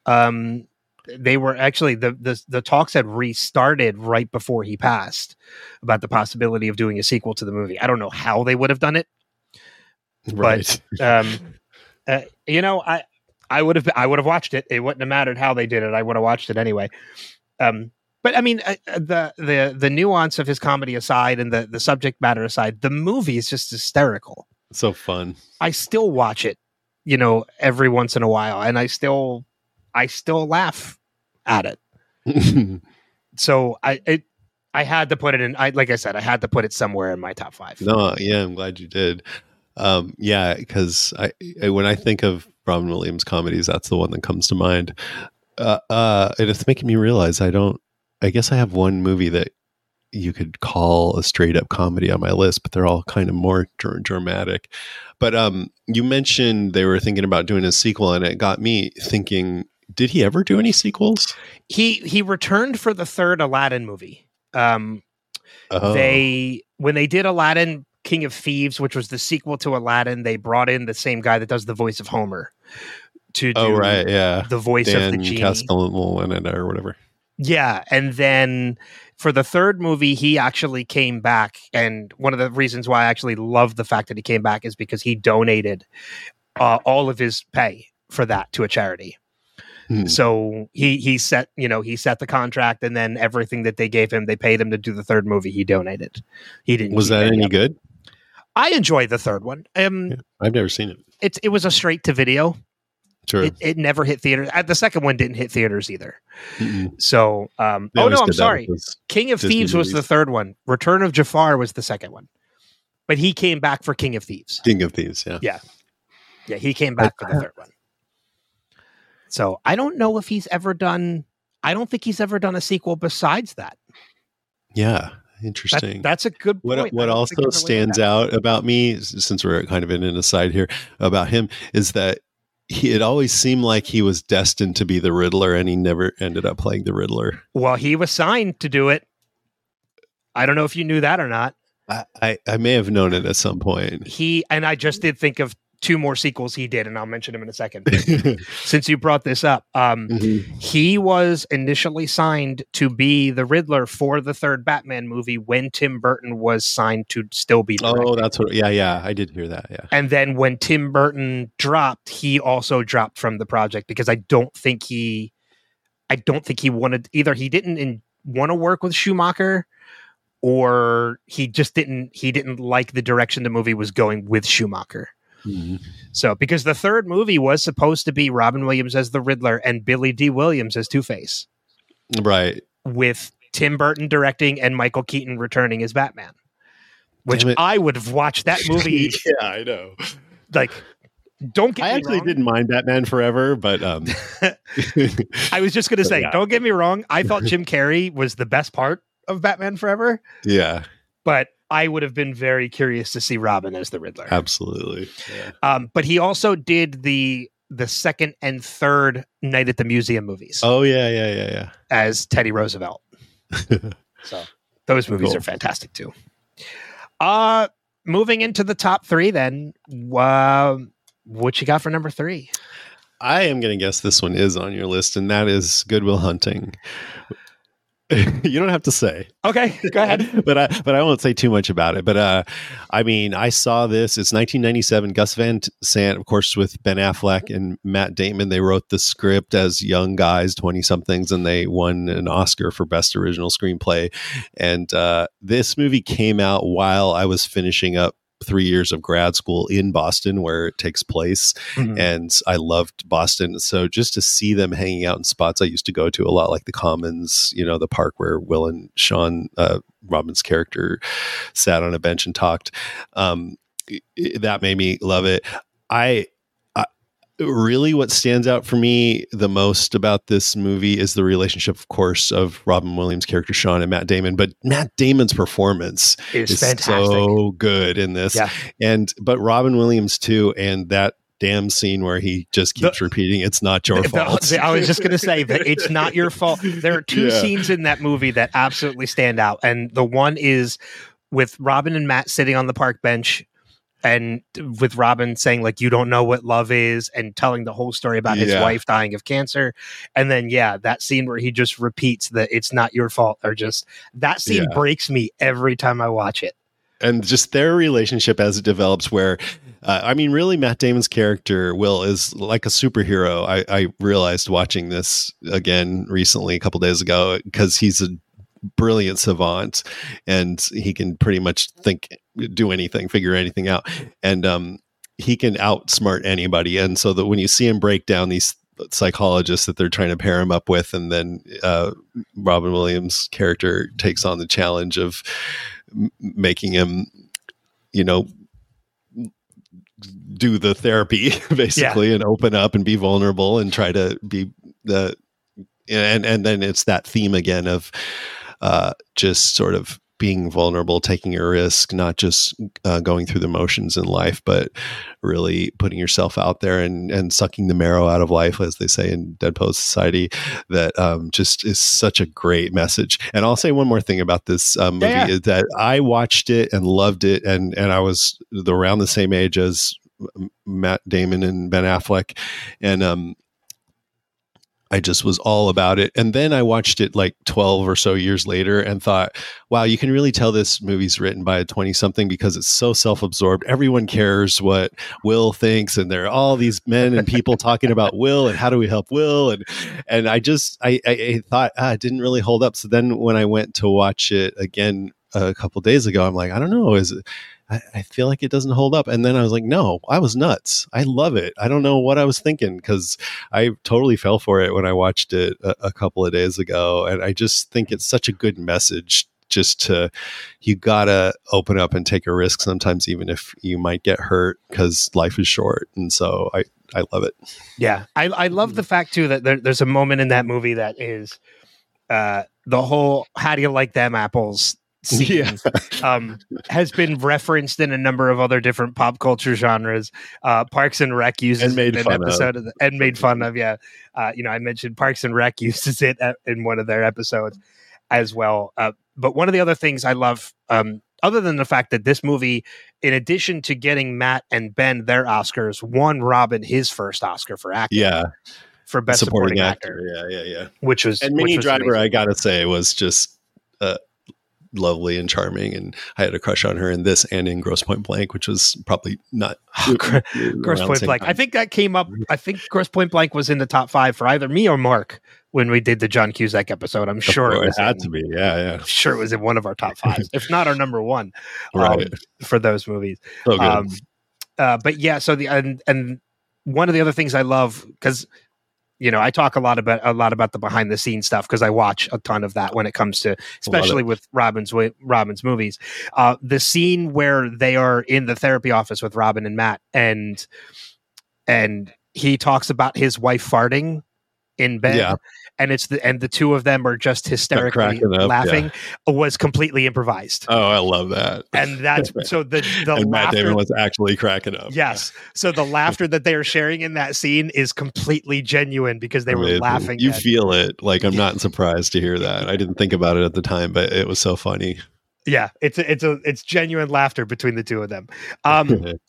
Um they were actually the, the the talks had restarted right before he passed about the possibility of doing a sequel to the movie. I don't know how they would have done it. Right. *laughs* um, uh, you know, I I would have I would have watched it. It wouldn't have mattered how they did it. I would have watched it anyway. Um, but I mean, uh, uh, the the the nuance of his comedy aside, and the the subject matter aside, the movie is just hysterical. so fun. I still watch it, you know, every once in a while, and I still I still laugh at it. *laughs* So I it. I had to put it in. I like I said, I had to put it somewhere in my top five. no, yeah, I'm glad you did. Um, yeah, because I, I when I think of Robin Williams comedies, that's the one that comes to mind. Uh, uh, and it's making me realize I don't. I guess I have one movie that you could call a straight up comedy on my list, but they're all kind of more dr- dramatic. But um, you mentioned they were thinking about doing a sequel, and it got me thinking: Did he ever do any sequels? He he returned for the third Aladdin movie. Um, Oh. they when they did Aladdin King of Thieves, which was the sequel to Aladdin, they brought in the same guy that does the voice of Homer to do Oh right, yeah. the voice of the genie. Castellaneta or whatever. Yeah, and then for the third movie, he actually came back, and one of the reasons why I actually love the fact that he came back is because he donated uh, all of his pay for that to a charity. Hmm. So he he set you know he set the contract, and then everything that they gave him, they paid him to do the third movie. He donated. He didn't. Was that any it. good? I enjoy the third one. Um, Yeah. I've never seen it. it's it was a straight to video. Sure. It, it never hit theaters. Uh, the second one didn't hit theaters either. Mm-mm. So, um, oh no, I'm sorry. King of Disney Thieves was the third one. Return of Jafar was the second one. But he came back for King of Thieves. King of Thieves, yeah. Yeah, yeah. he came back for the third one. So I don't know if he's ever done. I don't think he's ever done a sequel besides that. Yeah, That- interesting. that's a good what point. I what also think I've ever looked stands out about me, since we're kind of in an aside here about him, is that he it always seemed like he was destined to be the Riddler, and he never ended up playing the Riddler. Well, he was signed to do it. I don't know if you knew that or not. I, I, I may have known it at some point. He and I just did think of two more sequels he did, and I'll mention them in a second. *laughs* Since you brought this up, um, Mhm. he was initially signed to be the Riddler for the third Batman movie when Tim Burton was signed to still be. Oh, that's what. Yeah, yeah, I did hear that. Yeah. And then when Tim Burton dropped, he also dropped from the project because I don't think he, I don't think he wanted either. He didn't in, want to work with Schumacher, or he just didn't. He didn't like the direction the movie was going with Schumacher. Mhm. So because the third movie was supposed to be Robin Williams as the Riddler and Billy Dee Williams as Two Face, Right. with Tim Burton directing and Michael Keaton returning as Batman. Which I would have watched that *laughs* movie. yeah, I know. like, don't get I actually wrong. didn't mind Batman Forever, but um, *laughs* I was just gonna say, Yeah. don't get me wrong. I thought Jim Carrey was the best part of Batman Forever, yeah, but I would have been very curious to see Robin as the Riddler. absolutely. Yeah. Um, but he also did the the second and third Night at the Museum movies Oh yeah, yeah, yeah, yeah. as Teddy Roosevelt. *laughs* so those movies Cool. are fantastic too. Uh moving into the top three, then. Uh, what you got for number three? I am going to guess this one is on your list, and that is Good Will Hunting. *laughs* you don't have to say. Okay, go ahead. *laughs* but I but I won't say too much about it. But uh, I mean, I saw this. It's 1997. Gus Van Sant, of course, with Ben Affleck and Matt Damon. They wrote the script as young guys, 20 somethings, and they won an Oscar for best original screenplay. And uh, this movie came out while I was finishing up three years of grad school in Boston, where it takes place Mhm. and I loved Boston. So just to see them hanging out in spots I used to go to a lot, like the Commons, you know, the park where Will and Sean uh, Robin's character sat on a bench and talked, um, that made me love it. I. Really, what stands out for me the most about this movie is the relationship, of course, of Robin Williams' character Sean and Matt Damon. But Matt Damon's performance It's is fantastic. so good in this. Yeah. And but Robin Williams too, and that damn scene where he just keeps repeating, "It's not your The- fault." the- I was just going to say that it's not your fault. There are two Yeah. scenes in that movie that absolutely stand out, and the one is with Robin and Matt sitting on the park bench, and with Robin saying like, "You don't know what love is," and telling the whole story about his Yeah. wife dying of cancer, and then yeah, that scene where he just repeats that it's not your fault, or just that scene Yeah. breaks me every time I watch it. and just their relationship as it develops where uh, i mean really matt damon's character will is like a superhero i, I realized watching this again recently a couple days ago because he's a brilliant savant and he can pretty much think do anything figure anything out. And um he can outsmart anybody. And so that when you see him break down these psychologists that they're trying to pair him up with and then uh, robin williams character takes on the challenge of m- making him you know do the therapy *laughs* basically and open up and be vulnerable and try to be the and and then it's that theme again of uh just sort of being vulnerable taking a risk not just uh, going through the motions in life but really putting yourself out there and and sucking the marrow out of life as they say in Dead Poets Society that um, just is such a great message and i'll say one more thing about this um, movie yeah. is that i watched it and loved it and and i was around the same age as matt damon and ben affleck and um I just was all about it. And then I watched it like 12 or so years later and thought, wow, you can really tell this movie's written by a 20 something because it's so self absorbed. Everyone cares what Will thinks. And there are all these men and people talking about *laughs* Will and how do we help Will. And, and I just, I, I, I thought, ah, it didn't really hold up. So then when I went to watch it again a couple days ago, I'm like, I don't know, is it, I, I feel like it doesn't hold up. And then I was like, no, I was nuts. I love it. I don't know what I was thinking because I totally fell for it when I watched it a, a couple of days ago. And I just think it's such a good message just to you gotta open up and take a risk sometimes even if you might get hurt because life is short and so i i love it Yeah, I, I love the fact too that there, there's a moment in that movie that is uh, the whole "How do you like them apples?" Scene um, has been referenced in a number of other different pop culture genres. Uh, Parks and Rec uses And made it in fun an episode of, the, and made fun of. Yeah, uh, you know, I mentioned Parks and Rec *laughs* uses it at, in one of their episodes as well. Uh, but one of the other things I love, um, other than the fact that this movie, in addition to getting Matt and Ben their Oscars, won Robin his first Oscar for acting. yeah for best supporting, actor, yeah yeah yeah which was and Minnie Driver, amazing. I gotta say, was just lovely and charming, and I had a crush on her in this and in Grosse Pointe Blank, which was probably not *laughs* Gr- Grosse Pointe Blank. I think that came up. I think Grosse Pointe Blank was in the top five for either me or Mark when we did the John Cusack episode. I'm sure it it had in- to be, yeah, yeah, I'm sure it was in one of our top fives, if not our number one, um, for those movies. so. Um, uh, but yeah, so the and and one of the other things I love because you know I talk a lot about a lot about the behind the scenes stuff because I watch a ton of that when it comes to especially with Robin's Robin's movies. Uh, the scene where they are in the therapy office with Robin and Matt and and he talks about his wife farting in bed Yeah. And it's the and the two of them are just hysterically up, laughing was completely improvised oh, I love that. and that's *laughs* so the the and Matt laughter Damon was actually cracking up. Yes. So the laughter that they are sharing in that scene is completely genuine because they were Amazing. laughing. You feel it. Like I'm not surprised to hear that. I didn't think about it at the time, but it was so funny. yeah, it's a, it's a it's genuine laughter between the two of them. Um, *laughs*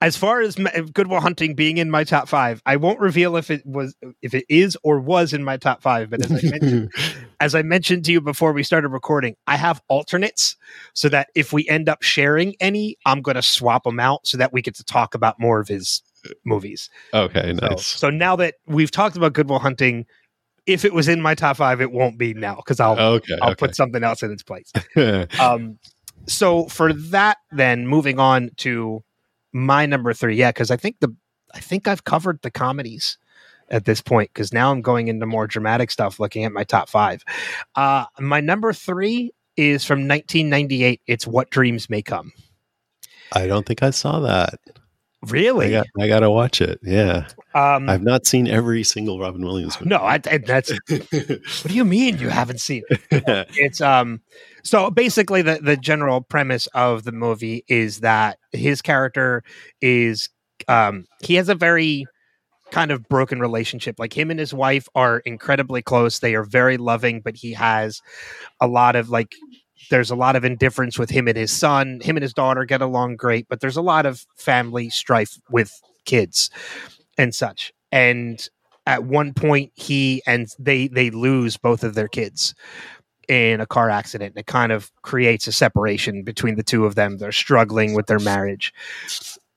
as far as Good Will Hunting being in my top five, I won't reveal if it was if it is or was in my top five. But as I mentioned, *laughs* as I mentioned to you before we started recording, I have alternates so that if we end up sharing any, I'm going to swap them out so that we get to talk about more of his movies. okay, So, so now that we've talked about Good Will Hunting, if it was in my top five, it won't be now because I'll okay, I'll okay. put something else in its place. *laughs* Um, so for that, then moving on to my number three, yeah, because I think the I think I've covered the comedies at this point because now I'm going into more dramatic stuff. Looking at my top five, uh, my number three is from 1998. It's What Dreams May Come. I don't think I saw that. I Really? got I gotta watch it. Yeah. Um, I've not seen every single Robin Williams movie. no, I, I- that's *laughs* what do you mean you haven't seen it? *laughs* it's um so basically the the general premise of the movie is that his character is um he has a very kind of broken relationship like him and his wife are incredibly close they are very loving but he has a lot of like there's a lot of indifference with him and his son him and his daughter get along great but there's a lot of family strife with kids and such. And at one point he and they they lose both of their kids in a car accident. It kind of creates a separation between the two of them. They're struggling with their marriage.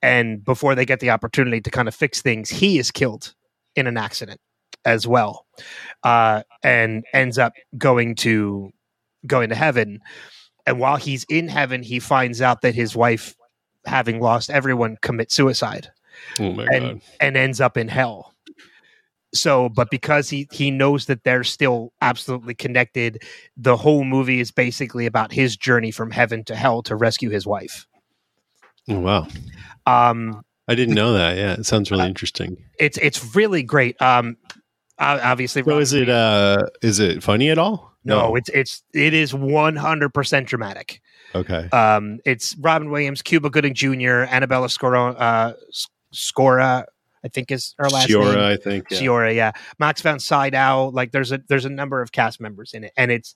And before they get the opportunity to kind of fix things he is killed in an accident as well uh, and ends up going to going to heaven. And while he's in heaven he finds out that his wife having lost everyone commits suicide oh my and god. and ends up in hell. So, but because he he knows that they're still absolutely connected, the whole movie is basically about his journey from heaven to hell to rescue his wife. Oh, wow. Um, I didn't know that. Yeah, it sounds Uh, really interesting. it's it's really great. Um, obviously, So is it uh is it funny at all? no, it's it's it is one hundred percent dramatic. Okay. Um, it's Robin Williams, Cuba Gooding Jr., Annabella Scora, uh, Scora, I think is her last Sciorra, name. I think. Yeah. Sciorra, yeah. Max von Sydow, like there's a there's a number of cast members in it, and it's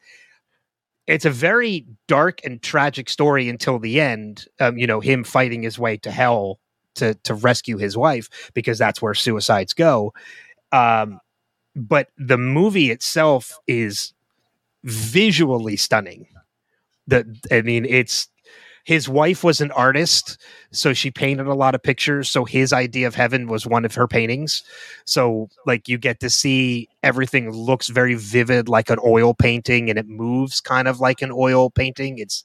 it's a very dark and tragic story until the end. Um, you know, him fighting his way to hell to to rescue his wife because that's where suicides go. Um, but the movie itself is visually stunning. The I mean, it's his wife was an artist, so she painted a lot of pictures. So his idea of heaven was one of her paintings. So like you get to see everything looks very vivid like an oil painting and it moves kind of like an oil painting. It's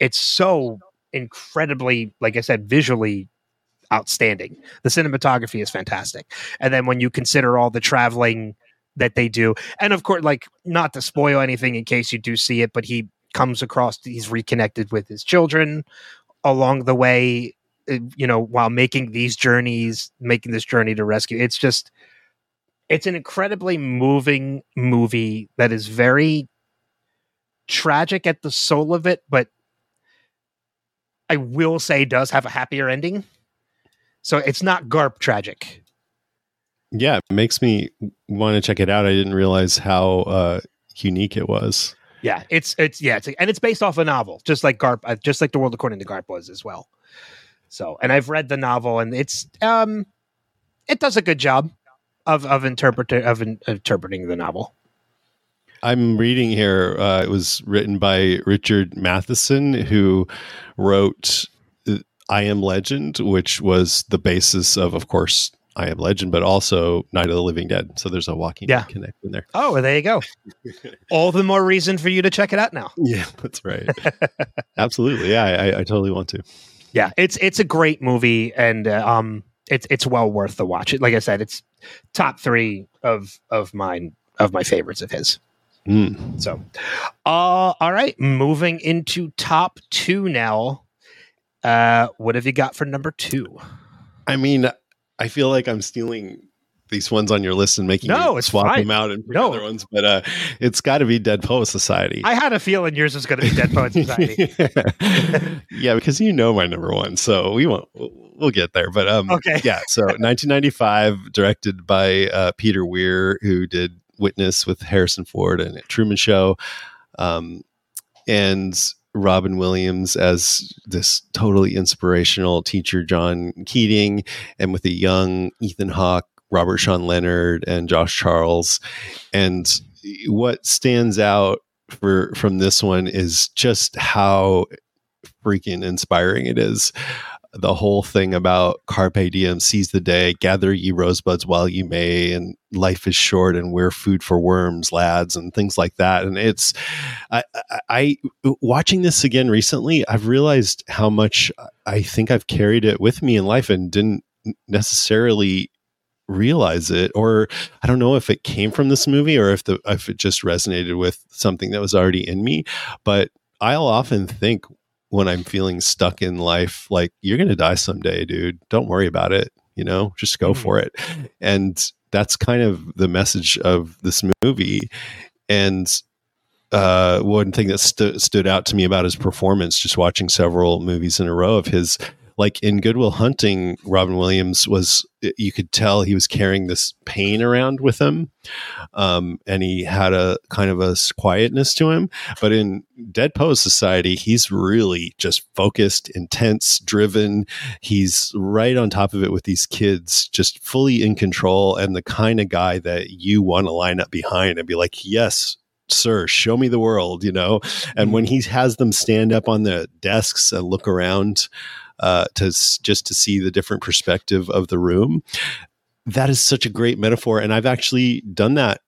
it's so incredibly like I said visually outstanding. The cinematography is fantastic. And then when you consider all the traveling that they do and of course like not to spoil anything in case you do see it but he comes across he's reconnected with his children along the way uh, you know while making these journeys making this journey to rescue it's just it's an incredibly moving movie that is very tragic at the soul of it but i will say does have a happier ending so it's not garp tragic Yeah, it makes me want to check it out. I didn't realize how uh, unique it was. Yeah, it's it's yeah, it's and it's based off a novel, just like Garp, uh, just like the world according to Garp was as well. So, and I've read the novel, and it's um, it does a good job of of interpreting of in, interpreting the novel. I'm reading here. Uh, it was written by Richard Matheson, who wrote uh, "I Am Legend," which was the basis of, of course, "I Am Legend," but also "Night of the Living Dead." So there's a Walking Yeah. Dead connection there. Oh, well, there you go. *laughs* All the more reason for you to check it out now. Yeah, that's right. Absolutely. Yeah, I, I, I totally want to. Yeah, it's it's a great movie, and uh, um, it's it's well worth the watch. Like I said, it's top three of of mine of my favorites of his. Mm. So, uh, all right, moving into top two now. Uh, what have you got for number two? I mean, I feel like I'm stealing these ones on your list and making No, you it's swap fine. them out and No. other ones, but uh, it's got to be Dead Poet Society. I had a feeling yours was going to be Dead Poet Society. *laughs* yeah, because you know my number one, so we won't. We'll, we'll get there, but um, Okay. yeah. So *laughs* 1995, directed by uh, Peter Weir, who did Witness with Harrison Ford and Truman Show, um, and Robin Williams as this totally inspirational teacher, John Keating, and with a young Ethan Hawke, Robert Sean Leonard, and Josh Charles. And what stands out for from this one is just how freaking inspiring it is. The whole thing about carpe diem, seize the day, gather ye rosebuds while you may, and life is short, and we're food for worms, lads, and things like that. And it's, I, I, I watching this again recently, I've realized how much I think I've carried it with me in life and didn't necessarily realize it or i don't know if it came from this movie or if the if it just resonated with something that was already in me but i'll often think when i'm feeling stuck in life like you're gonna die someday dude. Don't worry about it you know? Just go Mhm. for it. And that's kind of the message of this movie. And uh, one thing that stu- stood out to me about his performance, just watching several movies in a row of his, like in Good Will Hunting, Robin Williams was, you could tell he was carrying this pain around with him. Um, and he had a kind of a quietness to him. But in Dead Poet Society, he's really just focused, intense, driven. He's right on top of it with these kids, just fully in control and the kind of guy that you want to line up behind and be like, yes, sir, show me the world, you know? And when he has them stand up on the desks and look around uh, to just to see the different perspective of the room, that is such a great metaphor. And I've actually done that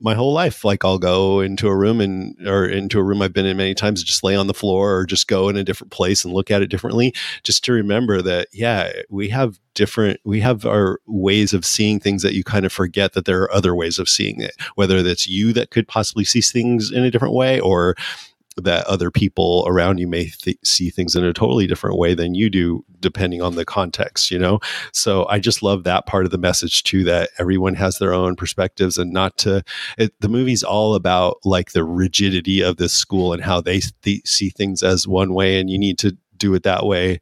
my whole life. Like I'll go into a room and or into a room I've been in many times, just lay on the floor or just go in a different place and look at it differently, just to remember that yeah, we have different we have our ways of seeing things that you kind of forget that there are other ways of seeing it, whether that's you that could possibly see things in a different way or that other people around you may th- see things in a totally different way than you do depending on the context you know? So i just love that part of the message too that everyone has their own perspectives and not to it, the movie's all about like the rigidity of this school and how they th- see things as one way and you need to do it that way.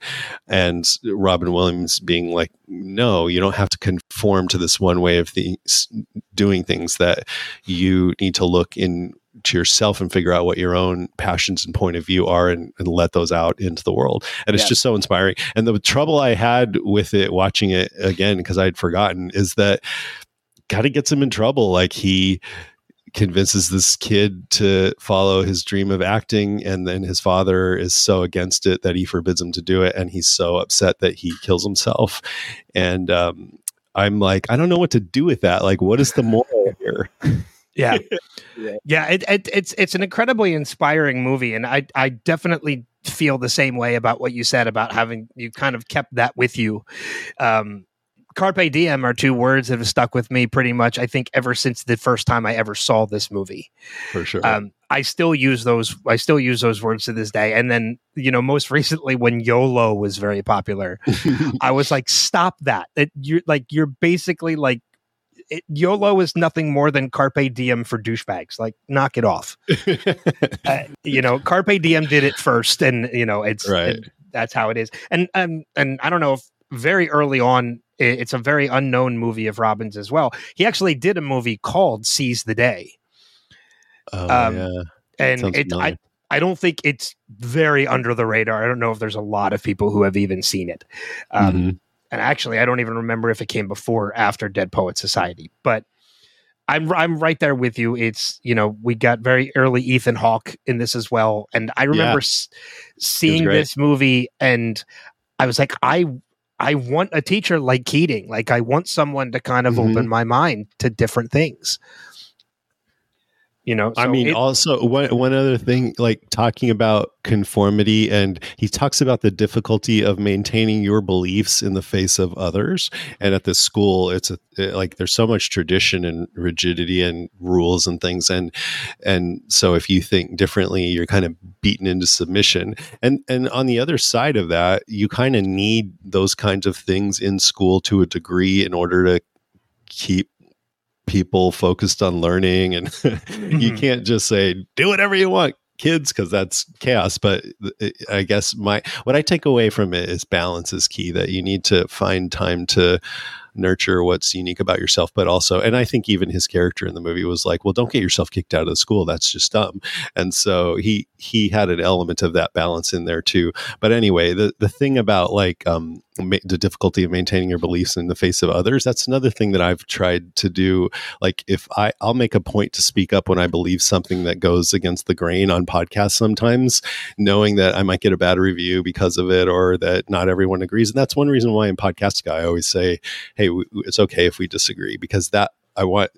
And robin williams being like no you don't have to conform to this one way of things doing things that you need to look in to yourself and figure out what your own passions and point of view are and, and let those out into the world. And it's Yeah. just so inspiring. And the trouble i had with it watching it again because i'd forgotten is that kind of gets him in trouble. Like he convinces this kid to follow his dream of acting and then his father is so against it that he forbids him to do it and he's so upset that he kills himself. And um, i'm like i don't know what to do with that. Like what is the moral *laughs* here Yeah, *laughs* Yeah. yeah. It, it, it's it's an incredibly inspiring movie, and I I definitely feel the same way about what you said about having you kind of kept that with you. Um, Carpe diem are two words that have stuck with me pretty much. I think ever since the first time I ever saw this movie. for sure Um, I still use those. I still use those words to this day. And then you know, most *laughs* recently when YOLO was very popular, *laughs* I was like, stop that. It, you're like you're basically like it, YOLO is nothing more than carpe diem for douchebags. Like, knock it off. *laughs* uh, you know, carpe diem did it first, and you know, it's right. It, that's how it is. And and and I don't know if very early on, it's a very unknown movie of Robin's as well. He actually did a movie called Seize the Day. Oh Um, yeah. and it, I, I don't think it's very under the radar. I don't know if there's a lot of people who have even seen it. Um, Mhm. And actually, I don't even remember if it came before or after Dead Poet Society. But I'm I'm right there with you. It's you know we got very early Ethan Hawke in this as well, and I remember s- seeing this movie, and I was like, I I want a teacher like Keating. Like I want someone to kind of Mhm. open my mind to different things. You know, I mean, it- also one one other thing, like talking about conformity, and he talks about the difficulty of maintaining your beliefs in the face of others. And at this school, it's a, it- like there's so much tradition and rigidity and rules and things, and and so if you think differently, you're kind of beaten into submission. And and on the other side of that, you kind of need those kinds of things in school to a degree in order to keep people focused on learning and *laughs* you Mhm. can't just say do whatever you want kids because that's chaos but i guess my what i take away from it is balance is key that you need to find time to nurture what's unique about yourself but also and i think even his character in the movie was like well don't get yourself kicked out of the school. That's just dumb. And so he he had an element of that balance in there too. But anyway the the thing about like um ma- the difficulty of maintaining your beliefs in the face of others that's another thing that i've tried to do. Like if i i'll make a point to speak up when i believe something that goes against the grain on podcasts sometimes knowing that i might get a bad review because of it or that not everyone agrees. And that's one reason why in podcast guy i always say hey w- it's okay if we disagree because that i want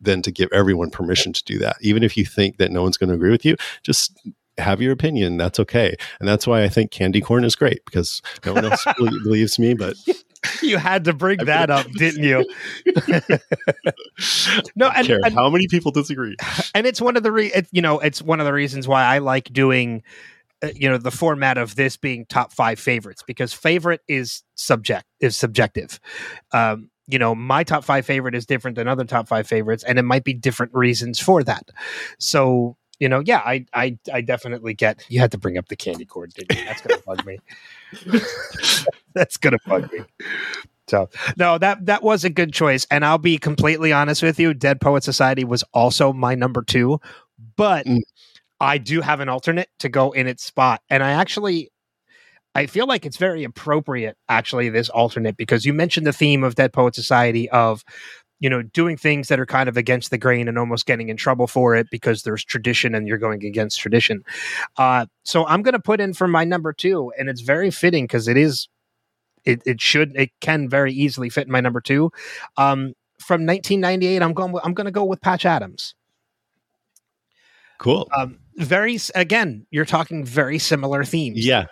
then to give everyone permission to do that. Even if you think that no one's going to agree with you just have your opinion that's okay. And that's why i think candy corn is great because no one else bel- *laughs* believes me but you had to bring I that up, didn't you? *laughs* no, and, and how many people disagree. and it's one of the re- it, you know it's one of the reasons why I like doing you know the format of this being top five favorites because favorite is subject is subjective. Um, you know, my top five favorite is different than other top five favorites, and it might be different reasons for that. So you know, yeah, I I I definitely get. You had to bring up the candy corn, didn't you? That's gonna bug me. *laughs* That's gonna bug me. So no, that that was a good choice, and I'll be completely honest with you. Dead Poet Society was also my number two, but Mm. I do have an alternate to go in its spot, and I actually. I feel like it's very appropriate, actually, this alternate, because you mentioned the theme of Dead Poet Society of, you know, doing things that are kind of against the grain and almost getting in trouble for it because there's tradition and you're going against tradition. Uh, so I'm going to put in for my number two, and it's very fitting because it is it, it should it can very easily fit in my number two. Um, from 1998, I'm going. I'm going to go with Patch Adams. cool Um, very again, you're talking very similar themes. yeah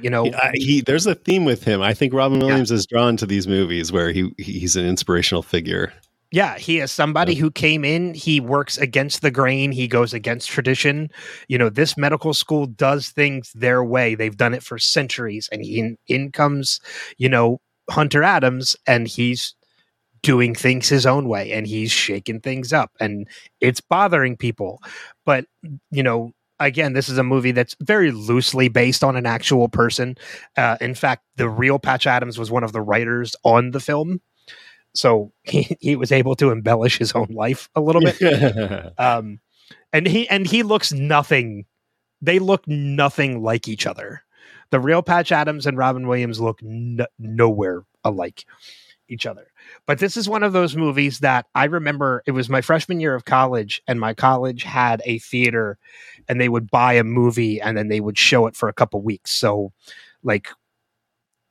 you know, He- I- he there's a theme with him. I think Robin Williams is drawn to these movies where he he's an inspirational figure. Yeah, he is somebody who came in, he works against the grain, he goes against tradition. You know, this medical school does things their way. They've done it for centuries. And he, in, in comes, you know, Hunter Adams, and he's doing things his own way and he's shaking things up and it's bothering people. But, you know, again, this is a movie that's very loosely based on an actual person. Uh, in fact, the real Patch Adams was one of the writers on the film so *laughs* he, he was able to embellish his own life a little bit *laughs* um and he and he looks nothing they look nothing like each other the real patch adams and robin williams look n- nowhere alike each other but this is one of those movies that i remember it was my freshman year of college and my college had a theater and they would buy a movie and then they would show it for a couple weeks. So like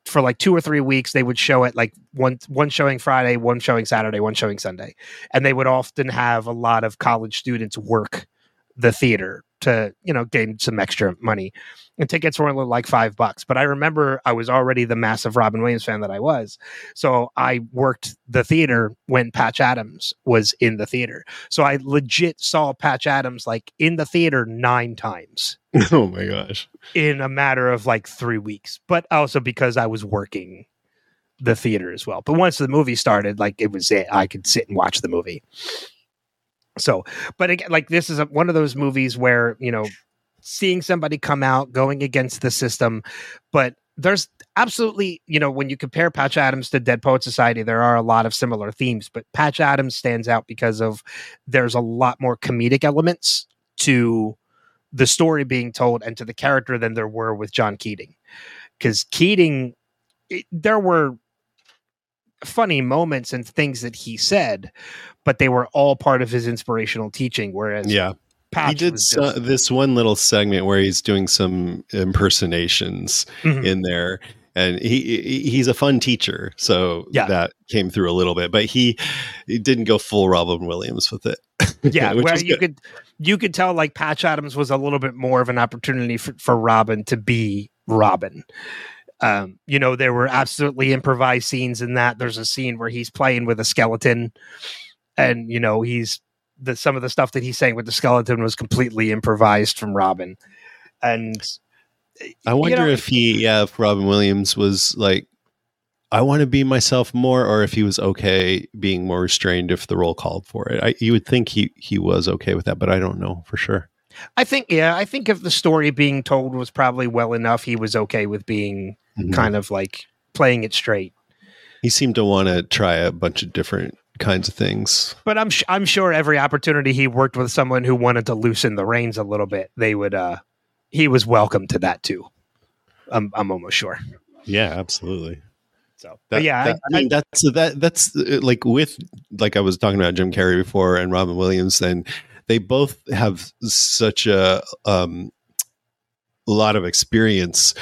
for like two or three weeks they would show it like one one showing friday one showing saturday one showing sunday. And they would often have a lot of college students work the theater to you know gain some extra money and tickets were only like five bucks but i remember i was already the massive robin williams fan that i was. So i worked the theater when patch adams was in the theater. So i legit saw patch adams like in the theater nine times. *laughs* Oh my gosh. In a matter of like three weeks but also because i was working the theater as well. But once the movie started like it was it. I could sit and watch the movie. So, but again, like this is a, one of those movies where you know, seeing somebody come out going against the system, but there's absolutely you know when you compare Patch Adams to Dead Poet Society, there are a lot of similar themes, but Patch Adams stands out because of there's a lot more comedic elements to the story being told and to the character than there were with John Keating, because Keating, it, there were funny moments and things that he said, but they were all part of his inspirational teaching. Whereas, yeah, Patch he did was so, just- this one little segment where he's doing some impersonations Mhm. in there and he, he he's a fun teacher so Yeah. that came through a little bit but he, he didn't go full robin williams with it *laughs* yeah, where you good. could you could tell like Patch Adams was a little bit more of an opportunity for, for Robin to be Robin. Um, you know, there were absolutely improvised scenes in that. There's a scene where he's playing with a skeleton, and you know he's the some of the stuff that he's saying with the skeleton was completely improvised from Robin, and i wonder know, if he yeah if robin williams was like i want to be myself more or if he was okay being more restrained if the role called for it I, you would think he he was okay with that but i don't know for sure I think yeah, I think if the story being told was probably well enough, he was okay with being Mhm. kind of like playing it straight. he seemed to want to try a bunch of different kinds of things But I'm sh- I'm sure every opportunity he worked with someone who wanted to loosen the reins a little bit, they would. uh He was welcome to that too. I'm I'm almost sure. yeah absolutely So, That, yeah, that- I, I, mean that's that that's uh, like with like I was talking about Jim Carrey before and Robin Williams, and they both have such a um, a lot of experience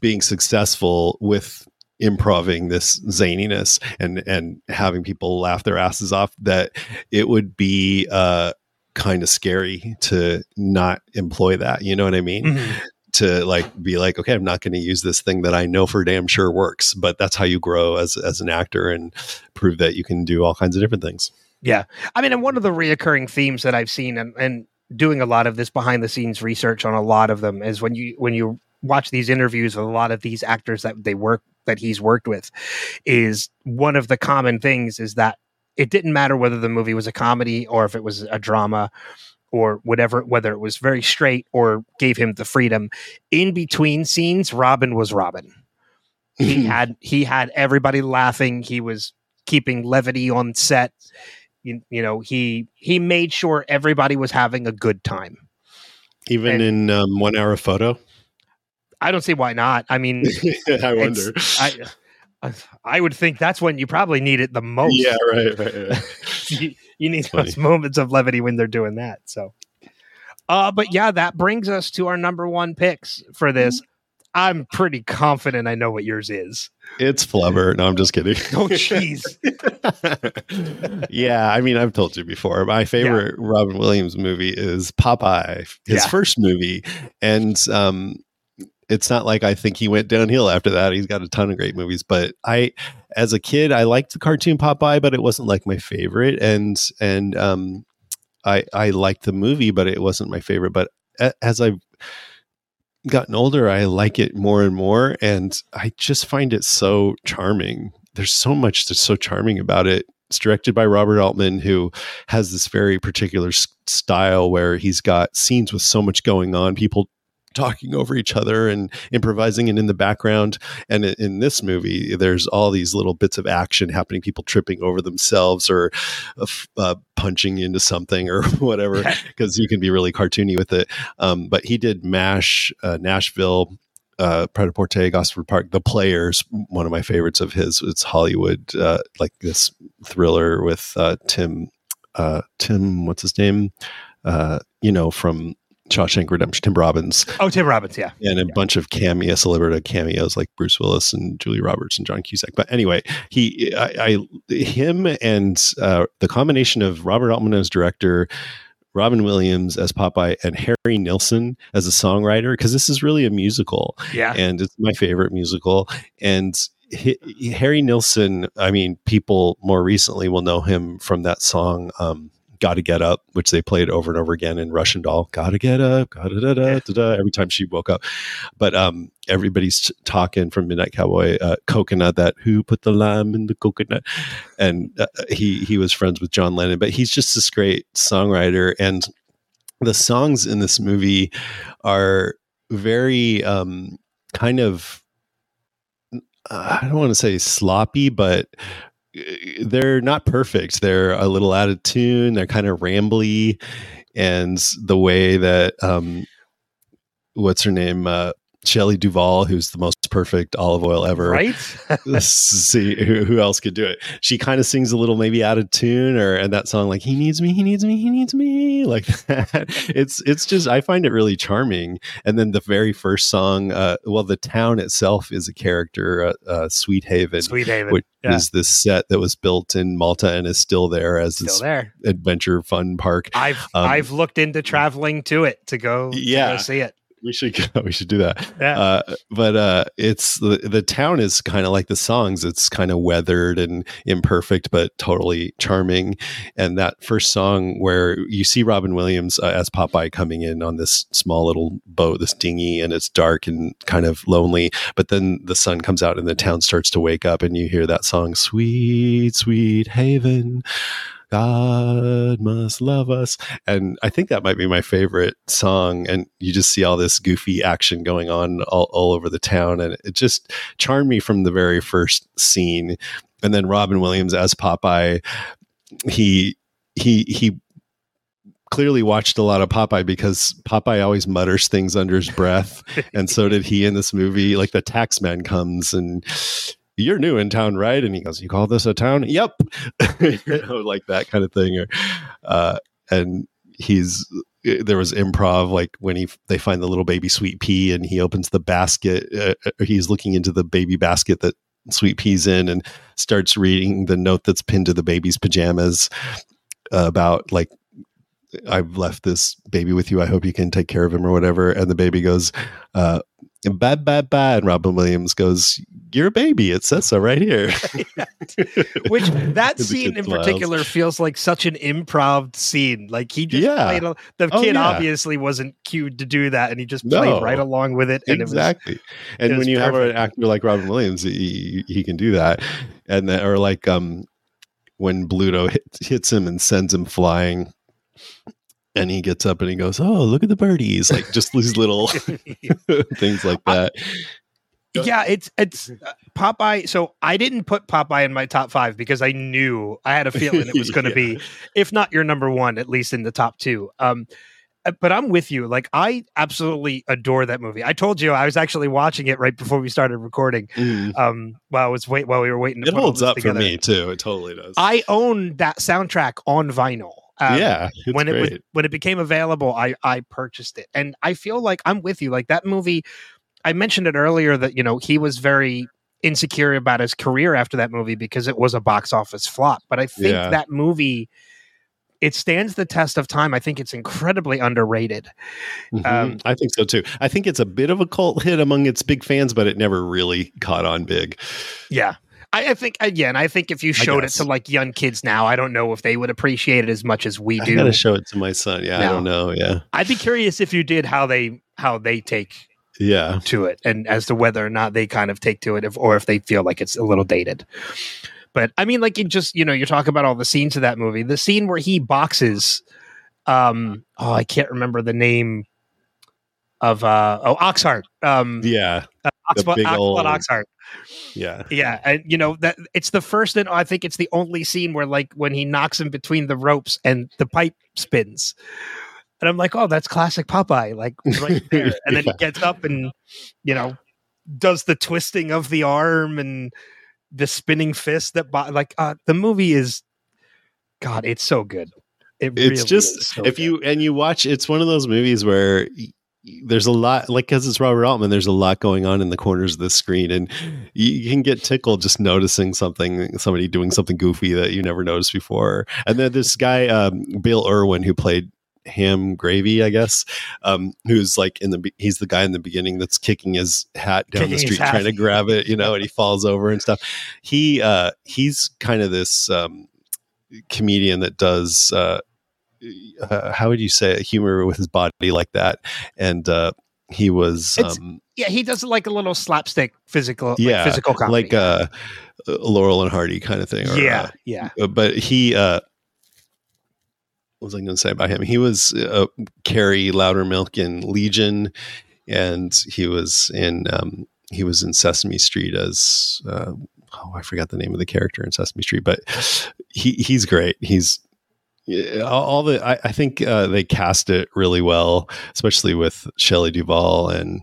being successful with improving this zaniness and and having people laugh their asses off that it would be uh kind of scary to not employ that you know what i mean Mhm. to like be like okay i'm not going to use this thing that i know for damn sure works but that's how you grow as as an actor and prove that you can do all kinds of different things Yeah. I mean, and one of the reoccurring themes that I've seen and, and doing a lot of this behind the scenes research on a lot of them is when you when you watch these interviews with a lot of these actors that they work that he's worked with is one of the common things is that it didn't matter whether the movie was a comedy or if it was a drama or whatever whether it was very straight or gave him the freedom. In between scenes robin was robin. He *laughs* had he had everybody laughing. He was keeping levity on set. You, you know he he made sure everybody was having a good time. Even in um, one hour photo i don't see why not. I mean *laughs* i wonder. I I- i would think that's when you probably need it the most. Yeah right right, right. *laughs* you, you need those moments of levity when they're doing that so. Uh but yeah that brings us to our number one picks for this. I'm pretty confident i know what yours is. It's flubber. No i'm just kidding. Oh jeez. *laughs* Yeah, I mean, I've told you before. My favorite Robin Williams movie is Popeye, his Yeah. first movie, and um, it's not like I think he went downhill after that. He's got a ton of great movies, but I, as a kid, I liked the cartoon Popeye, but it wasn't like my favorite, and and um, I I liked the movie, but it wasn't my favorite. But a- as I've gotten older, I like it more and more, and I just find it so charming. There's so much that's so charming about it. It's directed by Robert Altman, who has this very particular s- style where he's got scenes with so much going on, people talking over each other and improvising and in the background. And in this movie, there's all these little bits of action happening, people tripping over themselves or uh, uh, punching into something or *laughs* whatever, because you can be really cartoony with it. Um, but he did MASH, uh, Nashville, uh, Pret-a-Porter, Gosford Park, The Players, one of my favorites of his. It's Hollywood, uh, like this thriller with uh, Tim, uh, Tim, what's his name? Uh, you know, from Shawshank Redemption, Tim Robbins, oh tim robbins yeah and a bunch of cameos, celebrity cameos like Bruce Willis and Julia Roberts and John Cusack. But anyway, he, I, I him, and uh, the combination of Robert Altman as director. Robin Williams as Popeye and Harry Nilsson as a songwriter because this is really a musical. Yeah. And it's my favorite musical. And H- Harry Nilsson, I mean, people more recently will know him from that song, um, Gotta Get Up, which they played over and over again in Russian Doll. Gotta get up, gotta da da da da. Every time she woke up, but um, everybody's talking from Midnight Cowboy, uh, coconut. That who put the lime in the coconut, and uh, he he was friends with John Lennon. But he's just this great songwriter, and the songs in this movie are very um, kind of I don't want to say sloppy, but they're not perfect. They're a little out of tune. They're kind of rambly, and the way that um, what's her name, uh, Shelley Duvall, who's the most perfect Olive Oyl ever. Right? Let's *laughs* see who, who else could do it. She kind of sings a little maybe out of tune, or and that song like "He needs me, he needs me, he needs me" *laughs* like that. It's it's just I find it really charming. And then the very first song, uh, well, the town itself is a character, uh, uh, Sweet Haven, Sweet Haven. which yeah. is this set that was built in Malta and is still there as Still this there. adventure fun park. I've Um, I've looked into traveling to it to go, to Yeah. go see it. We should go. *laughs* We should do that. Yeah. Uh, but uh, it's the the town is kind of like the songs. It's kind of weathered and imperfect, but totally charming. And that first song where you see Robin Williams uh, as Popeye coming in on this small little boat, this dinghy, and it's dark and kind of lonely. But then the sun comes out and the town starts to wake up, and you hear that song, "Sweet, Sweet Haven." God must love us. And I think that might be my favorite song. And you just see all this goofy action going on all, all over the town. And it just charmed me from the very first scene. And then Robin Williams as Popeye, he, he, he, clearly watched a lot of Popeye because Popeye always mutters things under his breath *laughs* and so did he in this movie like the tax man comes and you're new in town, right? And he goes, "You call this a town?" Yep, *laughs* you *laughs* know, like that kind of thing. Or, uh, and he's there was improv like when he they find the little baby sweet pea and he opens the basket. Uh, he's looking into the baby basket that sweet peas in and starts reading the note that's pinned to the baby's pajamas uh, about like I've left this baby with you. I hope you can take care of him or whatever. And the baby goes, uh, bad, bad, bad. And Robin Williams goes, You're a baby. It says so right here. *laughs* *laughs* Which that scene in smiles. particular feels like such an improv scene. Like he just Yeah. played. A, the Oh, kid yeah. obviously wasn't cued to do that, and he just played No. right along with it. And exactly. and it was when you have an actor like Robin Williams, he, he can do that. And then, or like um, when Bluto hits, hits him and sends him flying. And he gets up and he goes, "Oh, look at the birdies!" Like just these little *laughs* things like that. was, yeah, it's it's *laughs* uh, Popeye. So I didn't put Popeye in my top five because I knew I had a feeling it was going *laughs* to Yeah. be, if not your number one, at least in the top two. Um, uh, but I'm with you. Like I absolutely adore that movie. I told you I was actually watching it right before we started recording. Mm. Um, while I was wait while we were waiting. It holds up together. for me too. It totally does. I own that soundtrack on vinyl. Um, yeah, when it great. was, when it became available, I I purchased it, and I feel like I'm with you. Like that movie, I mentioned it earlier that you know he was very insecure about his career after that movie because it was a box office flop. But I think Yeah. that movie. It stands the test of time. I think it's incredibly underrated. Mhm. um, I think so too. I think it's a bit of a cult hit among its big fans, but it never really caught on big. Yeah. I, I think again. I think if you showed it to like young kids now, I don't know if they would appreciate it as much as we do. I gotta show it to my son. Yeah, I don't know. Yeah, I'd be curious if you did how they how they take yeah. to it and as to whether or not they kind of take to it if, or if they feel like it's a little dated. But i mean like it just you know you're talking about all the scenes of that movie. The scene where he boxes um oh i can't remember the name of uh oh oxheart. Um Yeah, big Oxblood old- oxheart. Yeah. yeah and you know that it's the first and i think it's the only scene where like when he knocks him between the ropes and the pipe spins and i'm like oh that's classic popeye like *laughs* right there and then he gets up and you know does the twisting of the arm and the spinning fist that bo- like uh the movie is god it's so good it It's really just is so if good. you and you watch, it's one of those movies where. There's a lot, like because it's Robert Altman. There's a lot going on in the corners of the screen, and you, you can get tickled just noticing something, somebody doing something goofy that you never noticed before. And then this guy, um, Bill Irwin, who played Ham Gravy, I guess, um, who's like in the he's the guy in the beginning that's kicking his hat down Kicking the street trying to grab it, you know, and he falls over and stuff. He uh, he's kind of this um, comedian that does. Uh, uh, how would you say it? humor with his body like that and uh he was um Yeah, he does like a little slapstick physical, like Yeah, physical comedy. like uh laurel and hardy kind of thing or, yeah, yeah. uh, but he uh was i going to say about him? He was uh, cary loudermilk in legion and he was in um he was in sesame street as uh oh i forgot the name of the character in sesame street but he he's great. He's all all the I, I think uh, they cast it really well, especially with Shelley Duvall and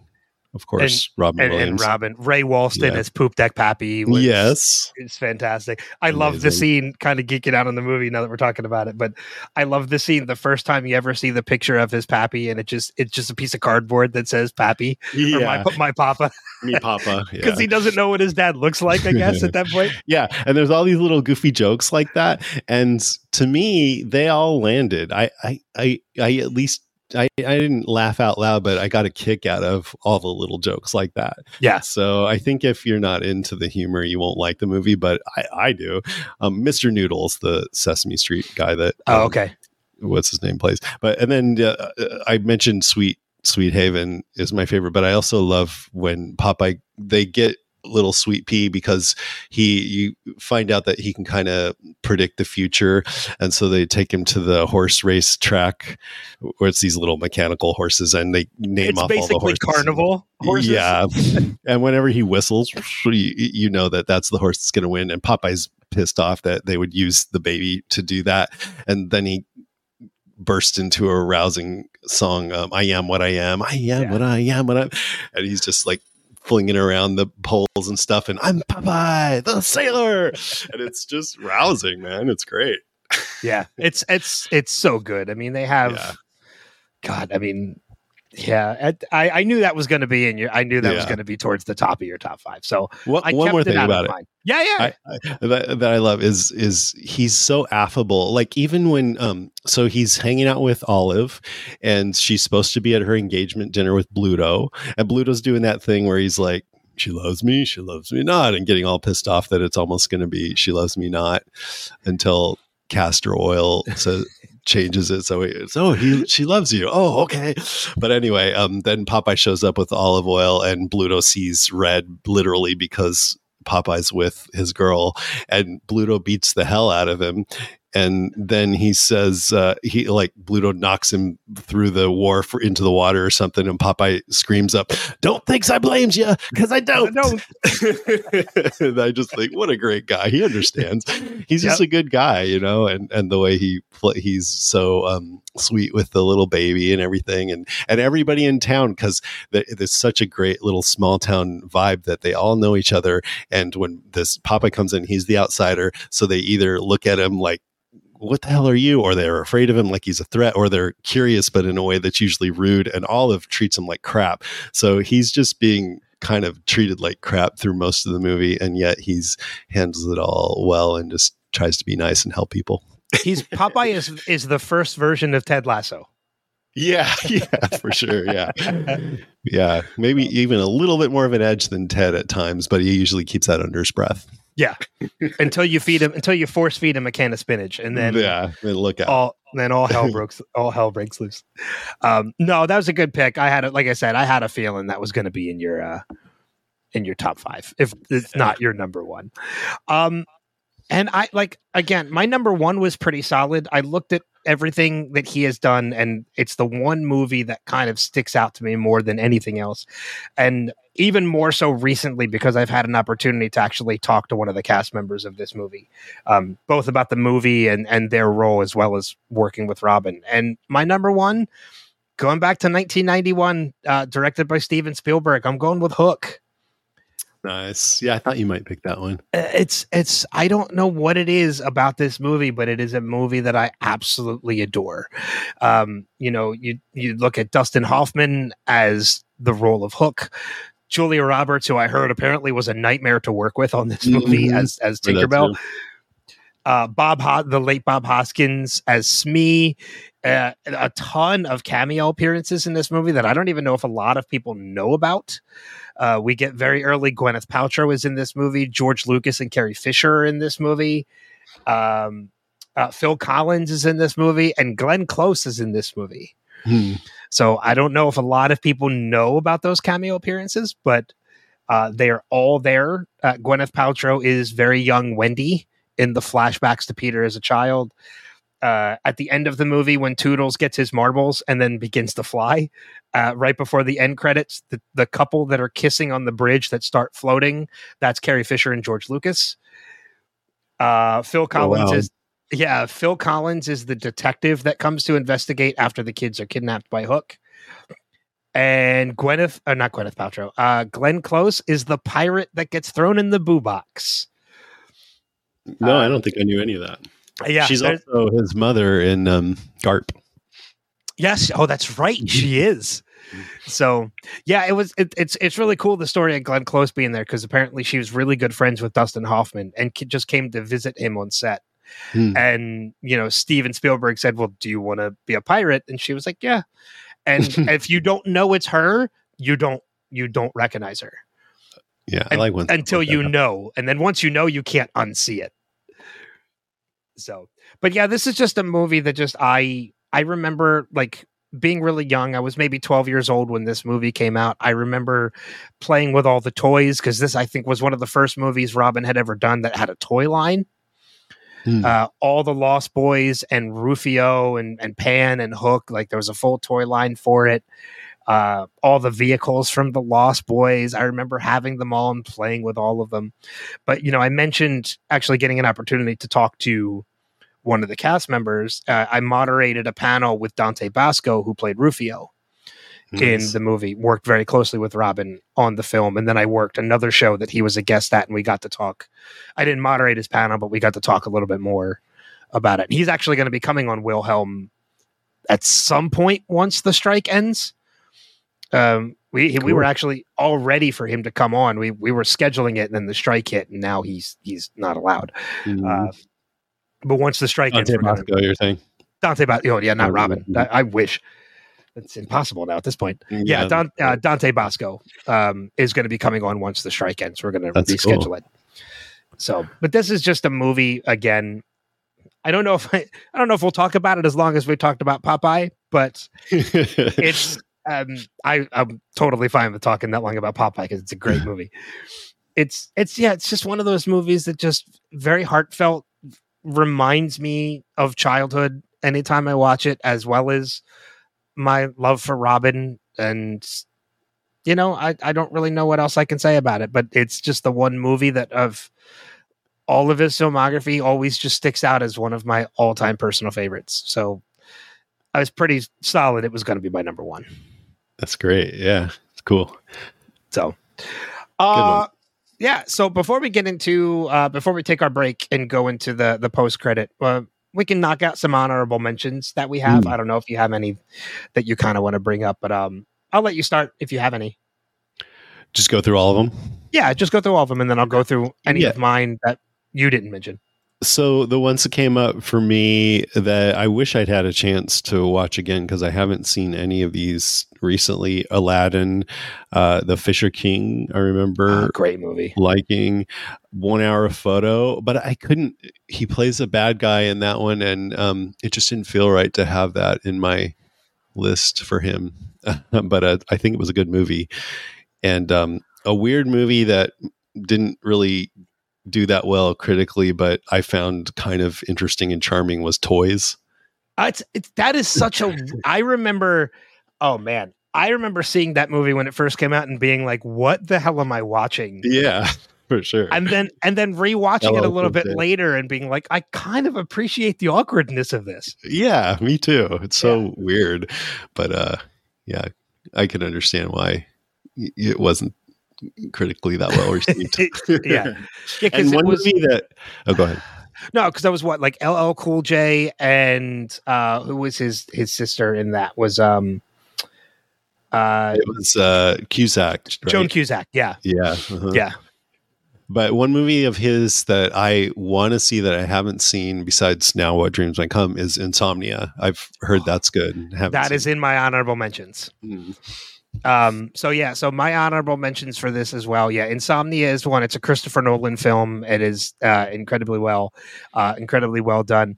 of course Robin And, and Robin Ray Walston Yeah. as Poop Deck Pappy. Yes, it's fantastic. I love the scene. Kind of geeking out on the movie now that we're talking about it, but I love the scene. The first time you ever see the picture of his Pappy, and it just it's just a piece of cardboard that says Pappy or yeah, my my Papa me Papa, *laughs* because yeah. he doesn't know what his dad looks like. I guess at that point. *laughs* yeah, and there's all these little goofy jokes like that, and to me, they all landed. I, I, I, I at least. I, I didn't laugh out loud, but I got a kick out of all the little jokes like that. Yeah. So I think if you're not into the humor, you won't like the movie, but I, I do. Um, Mr. Noodles, the Sesame Street guy that Oh, um, okay. what's his name plays. But and then uh, uh, I mentioned Sweet Sweet Haven is my favorite, but I also love when Popeye they get little sweet pea because he you find out that he can kind of predict the future and so they take him to the horse race track where it's these little mechanical horses and they name It's off all the basically horses carnival horses. yeah and whenever he whistles you, you know that that's the horse that's going to win and popeye's pissed off that they would use the baby to do that and then he burst into a rousing song um, i am what i am i am Yeah. what i am what i and he's just like flinging around the poles and stuff and i'm popeye the sailor! And it's just rousing man. It's great. Yeah it's it's it's so good. I mean they have Yeah. god i mean yeah I, I knew that was going to be in your i knew that was going to be towards the top of your top five so one, i one more thing out about it mine. yeah yeah I, I, that, that I love is is he's so affable. Like even when um so he's hanging out with Olive and she's supposed to be at her engagement dinner with Bluto and Bluto's doing that thing where he's like she loves me, she loves me not and getting all pissed off that it's almost going to be she loves me not until Castor Oyl says changes it. So it's oh he she loves you. Oh okay. But anyway um then popeye shows up with Olive Oyl and bluto sees red literally because popeye's with his girl and bluto beats the hell out of him and then he says uh, he like Bluto knocks him through the wharf into the water or something, and Popeye screams up, "Don't think I blames you, because I don't." don't. *laughs* and I just think, what a great guy. He understands. He's just a good guy, you know, and and the way he he's so um, sweet with the little baby and everything, and and everybody in town because there's such a great little small town vibe that they all know each other. And when this Popeye comes in, he's the outsider, so they either look at him like what the hell are you? Or they're afraid of him like he's a threat, or they're curious, but in a way that's usually rude. And Olive treats him like crap. So he's just being kind of treated like crap through most of the movie, and yet he's handles it all well and just tries to be nice and help people. he's *laughs* popeye is is the first version of ted lasso Yeah, *laughs* yeah, for sure. Yeah. Yeah. Maybe even a little bit more of an edge than Ted at times, but he usually keeps that under his breath. Until you feed him until you force feed him a can of spinach and then yeah. Look out. all then all hell *laughs* breaks all hell breaks loose. Um no that was a good pick. I had it like i said i had a feeling that was going to be in your uh in your top five if it's not your number one. Um and i like again my number one was pretty solid. I looked at everything that he has done and it's the one movie that kind of sticks out to me more than anything else. And even more so recently because i've had an opportunity to actually talk to one of the cast members of this movie um, both about the movie and and their role as well as working with Robin. And my number one, going back to 1991, uh, directed by Steven Spielberg. I'm going with Hook. Nice. Yeah, I thought you might pick that one. Uh, It's it's I don't know what it is about this movie, but it is a movie that I absolutely adore. Um, you know, you you look at Dustin Hoffman as the role of Hook. Julia Roberts, who I heard apparently was a nightmare to work with on this movie Mhm. as as Tinkerbell. uh, Bob, Ho- the late Bob Hoskins as Smee. Uh, a ton of cameo appearances in this movie that I don't even know if a lot of people know about. Uh, we get very early. Gwyneth Paltrow is in this movie. George Lucas and Carrie Fisher are in this movie. Um, uh, Phil Collins is in this movie, and Glenn Close is in this movie. Hmm. So I don't know if a lot of people know about those cameo appearances, but uh, they are all there. Uh, Gwyneth Paltrow is very young Wendy in the flashbacks to Peter as a child. Uh, at the end of the movie, when Toodles gets his marbles and then begins to fly, uh, right before the end credits, the, the couple that are kissing on the bridge that start floating, that's Carrie Fisher and George Lucas. Uh, Phil Collins wow. is yeah, Phil Collins is the detective that comes to investigate after the kids are kidnapped by Hook. And Gwyneth, uh, not Gwyneth Paltrow, uh, Glenn Close is the pirate that gets thrown in the boo box. No, I Uh, don't think I knew any of that. Yeah, She's also his mother in um, Garp. yes. Oh, that's right, *laughs* she is. So yeah, it was. It, it's it's really cool the story of Glenn Close being there because apparently she was really good friends with Dustin Hoffman and just came to visit him on set. Hmm. and you know steven spielberg said well do you want to be a pirate? And she was like yeah. And *laughs* if you don't know it's her you don't you don't recognize her. Yeah, I like when until like you know. And then once you know you can't unsee it. So but yeah this is just a movie that just i i remember like being really young i was maybe 12 years old when this movie came out. I remember playing with all the toys because this i think was one of the first movies robin had ever done that had a toy line Hmm. uh, all the Lost Boys and Rufio and, and Pan and Hook. Like there was a full toy line for it. Uh, all the vehicles from the Lost Boys. I remember having them all and playing with all of them. But you know, I mentioned actually getting an opportunity to talk to one of the cast members. Uh, I moderated a panel with Dante Basco, who played Rufio in the movie, worked very closely with Robin on the film. And then I worked another show that he was a guest at, and we got to talk. I didn't moderate his panel, but we got to talk a little bit more about it. He's actually going to be coming on Wilhelm at some point once the strike ends. Um, we we Cool. were actually all ready for him to come on. We we were scheduling it, and then the strike hit, and now he's he's not allowed. Mhm. Uh, but once the strike ends, Dante gonna- Bosco, you're saying? Dante, ba- oh yeah, not Robin. I, I wish it's impossible now at this point Mm, yeah, Don, uh, Dante Bosco um, is going to be coming on once the strike ends. We're going to reschedule cool. it. So, but this is just a movie again. I don't know if I, *laughs* I don't know if we'll talk about it as long as we talked about Popeye, but *laughs* it's um, I I'm totally fine with talking that long about Popeye because it's a great *laughs* movie. It's it's yeah, it's just one of those movies that just very heartfelt reminds me of childhood anytime I watch it, as well as my love for Robin and you know, I, I don't really know what else I can say about it, but it's just the one movie that of all of his filmography always just sticks out as one of my all time personal favorites. So I was pretty solid it was going to be my number one. That's great. Yeah, it's cool. So, uh, yeah. So before we get into, uh, before we take our break and go into the the post credit, uh, we can knock out some honorable mentions that we have. Hmm. I don't know if you have any that you kind of want to bring up, but um, I'll let you start if you have any. Just go through all of them. Yeah, just go through all of them, and then I'll go through any Yeah. of mine that you didn't mention. So the ones that came up for me that I wish I'd had a chance to watch again because I haven't seen any of these recently. Aladdin, uh, The Fisher King. I remember Ah, great movie. liking one hour photo, but I couldn't. He plays a bad guy in that one, and um, it just didn't feel right to have that in my list for him. *laughs* but uh, I think it was a good movie, and um, a weird movie that didn't really do that well critically, but I found kind of interesting and charming was Toys. Uh, it's, it's that is such a. *laughs* I remember. Oh man, I remember seeing that movie when it first came out and being like, "What the hell am I watching?" Yeah, *laughs* for sure. and then and then rewatching it a little bit later and being like, I kind of appreciate the awkwardness of this. Yeah, me too. It's so weird, but uh, yeah, I can understand why it wasn't critically that well received. *laughs* yeah, *laughs* yeah, and one was movie that oh, go ahead. no, because that was what like LL Cool J and uh, who was his his sister in that was um uh It was uh, Cusack. right? Joan Cusack. Yeah, Yeah, uh-huh. yeah. But one movie of his that I want to see that I haven't seen, besides now What Dreams Might Come, is Insomnia. I've heard that's good. That is in my honorable mentions. Mm. Um, so yeah, so my honorable mentions for this as well. Yeah, Insomnia is one. It's a Christopher Nolan film. It is uh, incredibly well, uh, incredibly well done.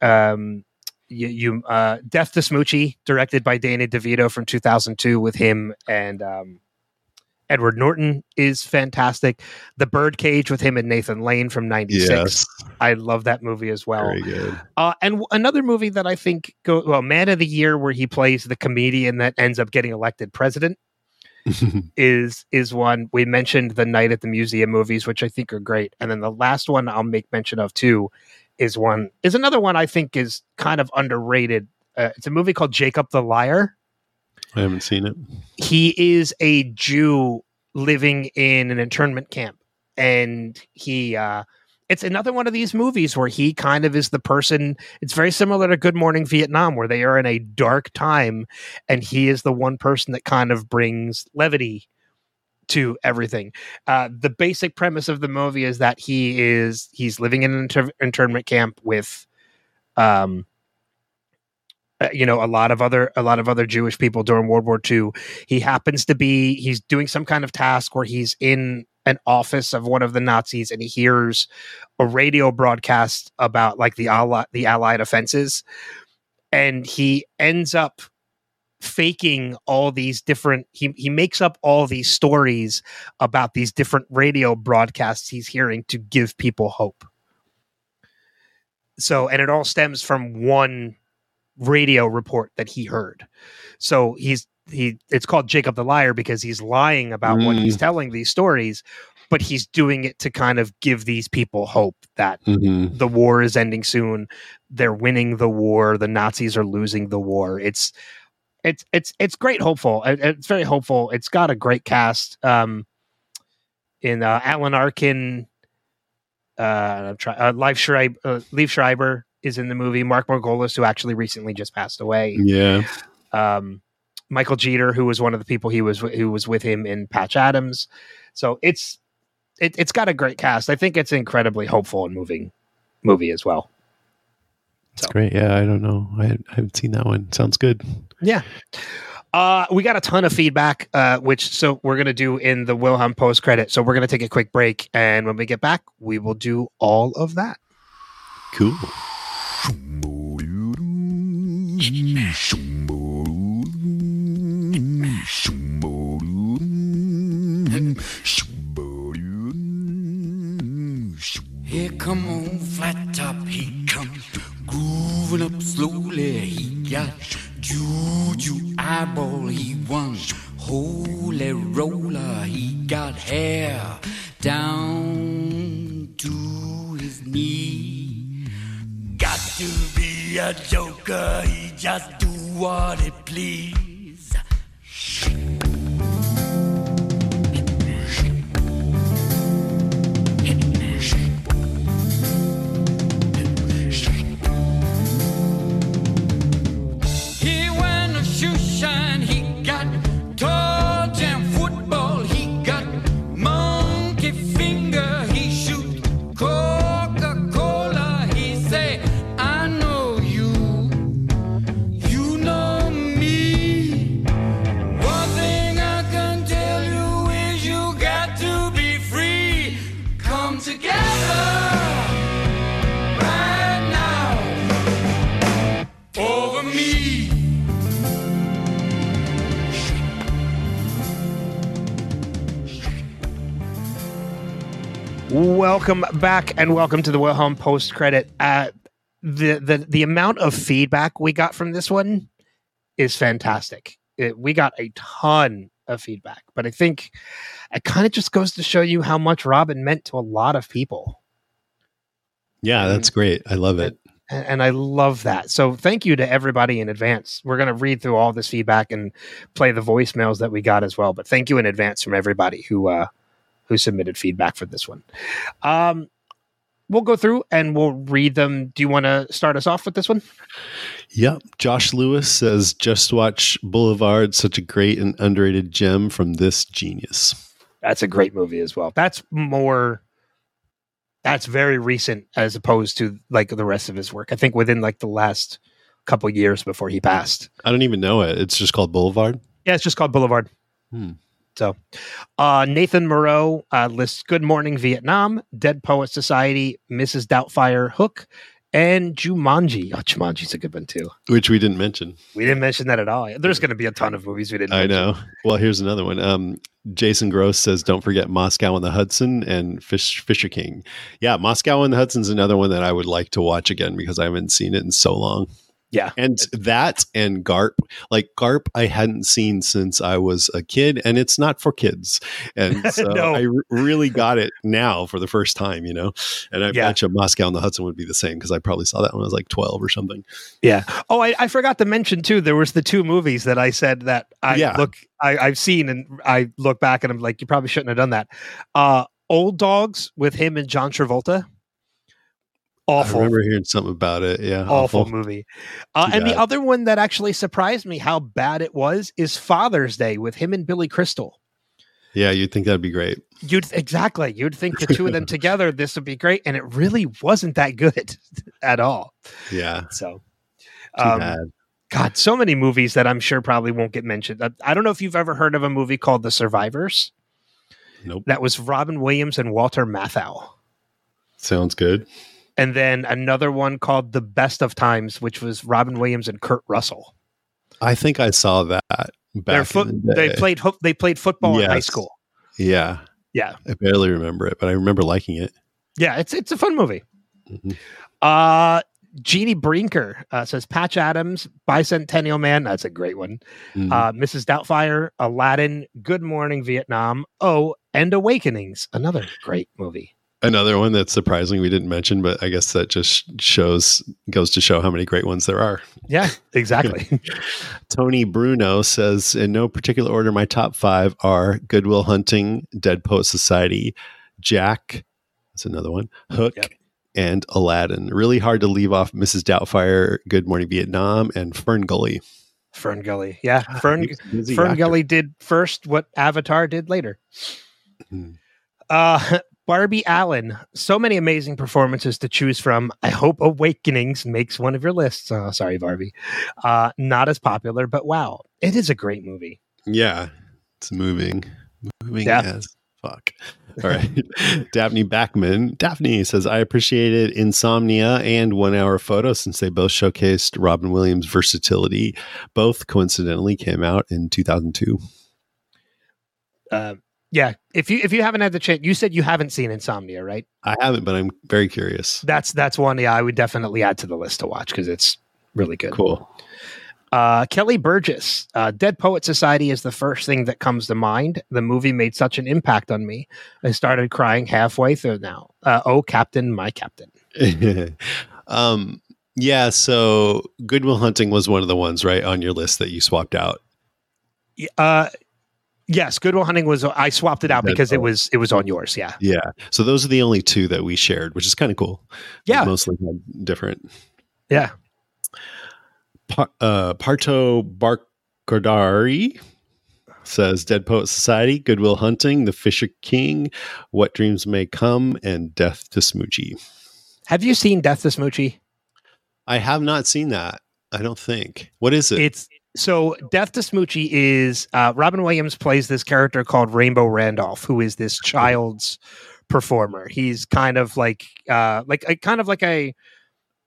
Um, you, you uh, Death to Smoochy, directed by Danny DeVito from 2002, with him and um, Edward Norton is fantastic. The Birdcage with him and Nathan Lane from '96. Yes. I love that movie as well. Uh, and w- another movie that I think go well, Man of the Year, where he plays the comedian that ends up getting elected president, *laughs* is is one we mentioned. The Night at the Museum movies, which I think are great, and then the last one I'll make mention of too is one is another one I think is kind of underrated. Uh, it's a movie called Jacob the Liar. I haven't seen it. He is a Jew living in an internment camp, and he. Uh, it's another one of these movies where he kind of is the person. It's very similar to Good Morning Vietnam, where they are in a dark time, and he is the one person that kind of brings levity to everything. Uh, the basic premise of the movie is that he is he's living in an inter- internment camp with, um, uh, you know, a lot of other a lot of other Jewish people during World War II. He happens to be he's doing some kind of task where he's in an office of one of the Nazis and he hears a radio broadcast about like the Allied, the Allied offenses, and he ends up faking all these different he he makes up all these stories about these different radio broadcasts he's hearing to give people hope. So and it all stems from one radio report that he heard. So he's he it's called Jacob the liar because he's lying about mm. what he's mm. telling these stories but he's doing it to kind of give these people hope that mm-hmm. the war is ending soon they're winning the war the nazis are losing the war it's it's it's it's great hopeful it's very hopeful it's got a great cast um in uh, alan arkin uh i'm trying uh, Liev schreiber uh, Liev schreiber is in the movie mark margolis who actually recently just passed away yeah um michael jeter who was one of the people he was who was with him in patch adams so it's it, it's got a great cast i think it's incredibly hopeful and moving movie as well that's so. great. Yeah, I don't know. I, I haven't seen that one. Sounds good. Yeah. Uh, we got a ton of feedback, uh, which so we're gonna do in the Wilhelm post credit. So we're gonna take a quick break, and when we get back, we will do all of that. Cool. Here a joker, he just do what he please. Welcome back and welcome to the Wilhelm post credit. Uh, the, the the amount of feedback we got from this one is fantastic. It, we got a ton of feedback, but I think it kind of just goes to show you how much Robin meant to a lot of people. Yeah, that's and, great. I love it. And, and I love that. So thank you to everybody in advance. We're going to read through all this feedback and play the voicemails that we got as well. But thank you in advance from everybody who uh, who submitted feedback for this one. Um, we'll go through and we'll read them. Do you want to start us off with this one? Yep. Josh Lewis says, just watch Boulevard, such a great and underrated gem from this genius. That's a great movie as well. That's more. That's very recent as opposed to like the rest of his work. I think within like the last couple years before he passed. I don't even know it. It's just called Boulevard. Yeah, it's just called Boulevard. Hmm. So, uh, Nathan Moreau uh, lists Good Morning Vietnam, Dead Poet Society, Mrs. Doubtfire, Hook, and Jumanji. Oh, Jumanji's a good one too. Which we didn't mention. We didn't mention that at all. There's going to be a ton of movies we didn't. I mention. know. Well, here's another one. Um, Jason Gross says, "Don't forget Moscow on the Hudson and Fish, Fisher King." Yeah, Moscow on the Hudson's another one that I would like to watch again because I haven't seen it in so long. Yeah. and that and Garp, like Garp, I hadn't seen since I was a kid, and it's not for kids, and *laughs* so No. I r- really got it now for the first time, you know. And I Yeah. bet you Moscow on the Hudson would be the same because I probably saw that when I was like twelve or something. Yeah. Oh, I, I forgot to mention too. There was the two movies that I said that I Yeah. look I, I've seen, and I look back and I'm like, you probably shouldn't have done that. Uh, Old Dogs with him and John Travolta. I remember hearing something about it. Yeah, awful movie. Uh, and the other one that actually surprised me how bad it was is Father's Day with him and Billy Crystal. Yeah, you'd think that'd be great. You'd exactly you'd think the two of them *laughs* together this would be great, and it really wasn't that good *laughs* at all. Yeah, So, um. God, so many movies that I'm sure probably won't get mentioned. I, I don't know if you've ever heard of a movie called The Survivors. Nope. That was Robin Williams and Walter Matthau. Sounds good. And then another one called The Best of Times, which was Robin Williams and Kurt Russell. I think I saw that back. the they played ho- they played football in high school. Yeah, Yeah. I barely remember it, but I remember liking it. Yeah, it's it's a fun movie. Mhm. Uh Jeannie Brinker uh, says Patch Adams, Bicentennial Man. That's a great one. Mhm. Uh, Mrs. Doubtfire, Aladdin, Good Morning Vietnam. Oh, and Awakenings, another great movie. Another one that's surprising we didn't mention, but I guess that just shows goes to show how many great ones there are. Yeah, exactly. *laughs* *laughs* Tony Bruno says, in no particular order, my top five are Good Will Hunting, Dead Poet Society, Jack. That's another one. Hook. Yep. And Aladdin. Really hard to leave off Mrs. Doubtfire, Good Morning Vietnam, and Fern Gully. Fern Gully. Yeah, Fern He's Fern. Gully did first what Avatar did later. Hmm. Uh, *laughs* Barbie Allen. So many amazing performances to choose from. I hope Awakenings makes one of your lists. Oh, sorry, Barbie. Uh, not as popular, but wow, it is a great movie. Yeah, it's moving, moving Yeah. as fuck. All right, *laughs* Daphne Backman. Daphne says, "I appreciated Insomnia and One Hour Photo since they both showcased Robin Williams' versatility. Both coincidentally came out in 2002. Uh, yeah, if you if you haven't had the chance, you said you haven't seen Insomnia, right? I haven't, but I'm very curious. That's that's one. Yeah, I would definitely add to the list to watch because it's really good. Cool. Uh, Kelly Burgess, uh, Dead Poet Society is the first thing that comes to mind. The movie made such an impact on me. I started crying halfway through now. Uh, oh, Captain, my Captain. *laughs* um, yeah. So Good Will Hunting was one of the ones right on your list that you swapped out. Uh, yes, Good Will Hunting was. I swapped it out because it was it was on yours. Yeah, Yeah. So those are the only two that we shared, which is kind of cool. Yeah, mostly had different. yeah. Pa- uh, Parto Barkardari says Dead Poet Society, Good Will Hunting, The Fisher King, What Dreams May Come, and Death to Smoochy. Have you seen Death to Smoochy? I have not seen that. I don't think. What is it? It's so Death to Smoochy is uh, Robin Williams plays this character called Rainbow Randolph, who is this child's performer. He's kind of like uh, like a, kind of like a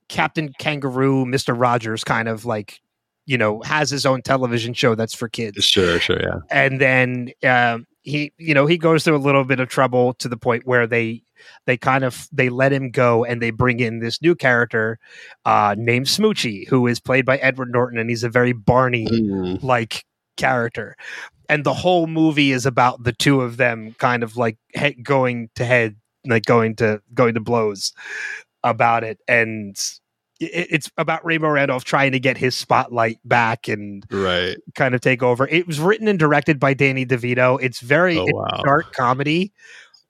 Captain Kangaroo, Mister Rogers, kind of like you know has his own television show that's for kids sure, sure, yeah. and then um, he you know he goes through a little bit of trouble to the point where they they kind of they let him go and they bring in this new character uh, named Smoochy who is played by Edward Norton and he's a very Barney Mm, like character and the whole movie is about the two of them kind of like he- going to head like going to going to blows about it and it's about Rainbow Randolph trying to get his spotlight back and right. kind of take over. It was written and directed by Danny DeVito. It's very Oh, wow. dark comedy,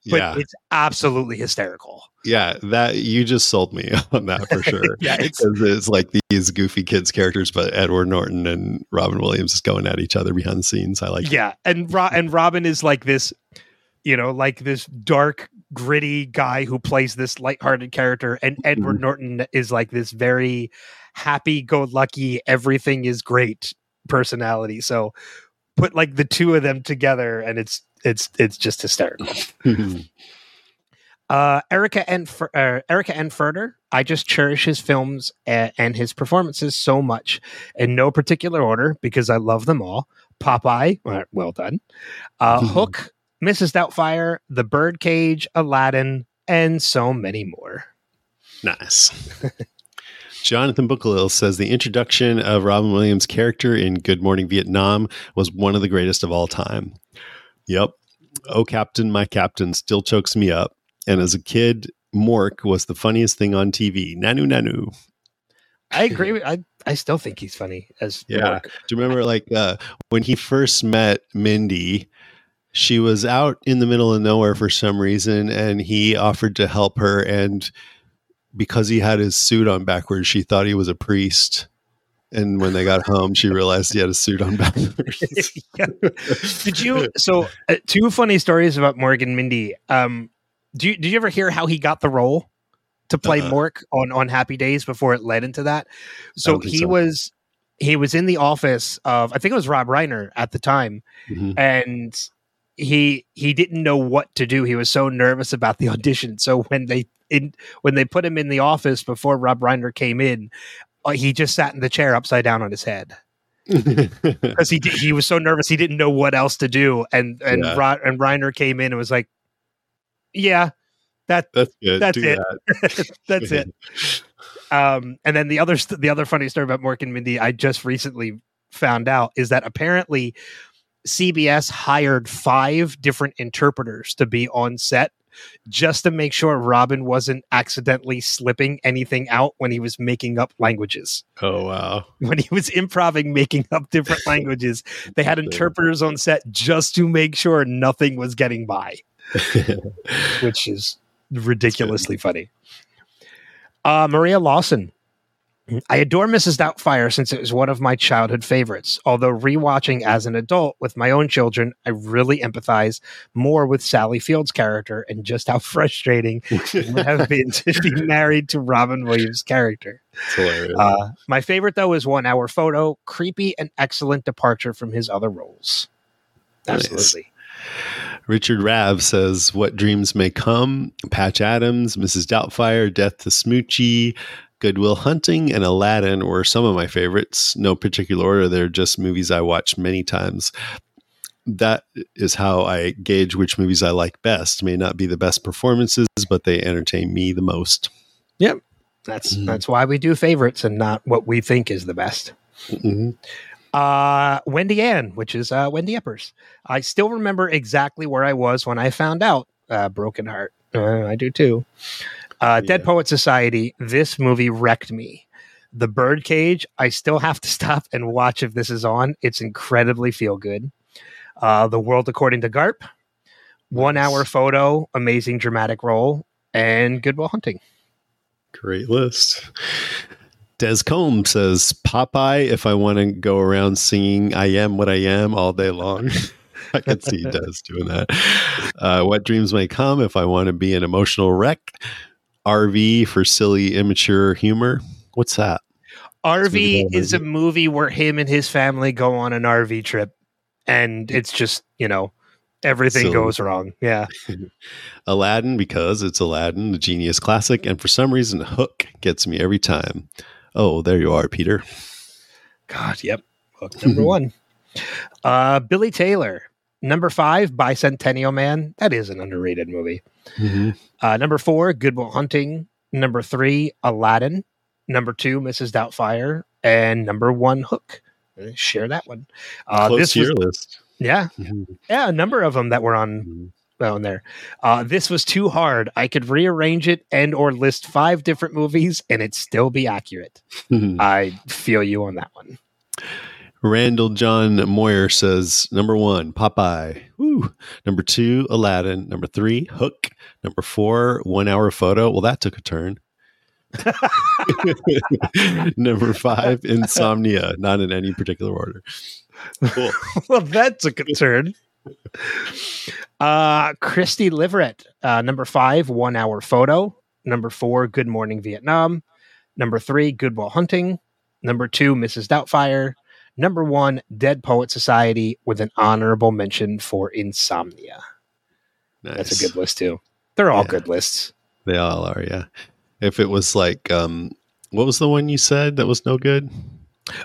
but Yeah. it's absolutely hysterical. Yeah. That you just sold me *laughs* on that for sure. *laughs* Yeah, it's- it's like these goofy kids characters, but Edward Norton and Robin Williams is going at each other behind the scenes. I like Yeah, and Ro- and Robin is like this. you know, like this dark, gritty guy who plays this lighthearted character, and Edward mm-hmm. Norton is like this very happy-go-lucky, everything is great personality. So put like the two of them together, and it's it's it's just hysterical. Uh, Erica and Fer- uh, Erica and Furter. I just cherish his films and, and his performances so much, in no particular order because I love them all. Popeye, uh, well done. Uh, *laughs* Hook, Mrs. Doubtfire, The Birdcage, Aladdin, and so many more. Nice. Jonathan Buckalil says the introduction of Robin Williams' character in Good Morning Vietnam was one of the greatest of all time. Yep. Oh, Captain, my Captain still chokes me up. And as a kid, Mork was the funniest thing on TV. Nanu Nanu. I agree. With, I I still think he's funny as Yeah. Do you remember like uh, when he first met Mindy? She was out in the middle of nowhere for some reason, and he offered to help her. And because he had his suit on backwards, she thought he was a priest. And when they got home, she realized he had a suit on backwards. *laughs* Yeah. Did you? So, uh, two funny stories about Mork and Mindy. Um, do you, did you ever hear how he got the role to play Uh-uh. Mork on on Happy Days before it led into that? So he so. was he was in the office of I think it was Rob Reiner at the time, Mhm. and he he didn't know what to do. He was so nervous about the *laughs* audition. So when they in when they put him in the office before Rob Reiner came in, he just sat in the chair upside down on his head *laughs* because he di- he was so nervous he didn't know what else to do and and Yeah. Ro- and Reiner came in and was like yeah that That's good. That's Do it. that. *laughs* that's it um and then the other st- the other funny story about Mork and Mindy I just recently found out is that apparently CBS hired five different interpreters to be on set just to make sure Robin wasn't accidentally slipping anything out when he was making up languages. Oh wow. *laughs* when he was improvising making up different *laughs* languages. They had interpreters on set just to make sure nothing was getting by. *laughs* Which is ridiculously funny. Uh, maria lawson I adore Mrs. Doubtfire since it was one of my childhood favorites. Although rewatching as an adult with my own children, I really empathize more with Sally Field's character and just how *laughs* frustrating it would have *laughs* been to be married to Robin Williams' character. Hilarious. Uh, my favorite though is One Hour Photo, creepy and excellent departure from his other roles. Nice. Absolutely. Richard Rav says, What Dreams May Come, Patch Adams, Mrs. Doubtfire, Death to Smoochy, Good Will Hunting, and Aladdin were some of my favorites. No particular order. They're just movies I watched many times. That is how I gauge which movies I like best. May not be the best performances, but they entertain me the most. Yep. That's Mm. that's why we do favorites and not what we think is the best. Mhm. Uh, Wendy Ann, which is uh, Wendy Eppers. I still remember exactly where I was when I found out uh, Broken Heart. Uh, I do too. Uh, Dead Poet Society. This movie wrecked me. The Birdcage. I still have to *laughs* stop and watch if this is on. It's incredibly feel good. Uh, the World According to Garp. One Nice. hour photo. Amazing dramatic role. And Good Will Hunting. Great list. Des Combs says Popeye if I want to go around singing I am what I am all day long. *laughs* I can see *laughs* Des doing that. Uh, what dreams may come if I want to be an emotional wreck. RV for silly, immature humor. What's that? RV is a movie where him and his family go on an RV trip, and it's just you know everything Silly. goes wrong. Yeah, *laughs* Aladdin because it's Aladdin, the genius classic, and for some reason, Hook gets me every time. Oh, there you are, Peter. God, yep. Hook number *laughs* one. Uh, Billy Taylor, number five, Bicentennial Man. That is an underrated movie. Uh, number four, Good Will Hunting. Number three, Aladdin. Number two, Mrs. Doubtfire, and number one, Hook. Uh, Share that one. Uh, Close this to was, your list. yeah, Mhm. yeah, a number of them that were on Mhm. on there. Uh, this was too hard. I could rearrange it and or list five different movies and it'd still be accurate. *laughs* I feel you on that one. Randall John Moyer says number one, Popeye. Woo. Number two, Aladdin. Number three, Hook. Number four, One Hour Photo. Well, that took a turn. *laughs* number five, Insomnia. Not in any particular order. Cool. *laughs* well, that took a turn. Uh, Christy Liverett, uh, number five, One Hour Photo. Number four, Good Morning Vietnam. Number three, Good Will Hunting. Number two, Mrs. Doubtfire. Number one, Dead Poet Society, with an honorable mention for Insomnia. Nice. That's a good list too. They're all Yeah. good lists. They all are, yeah. If it was like, um, what was the one you said that was no good?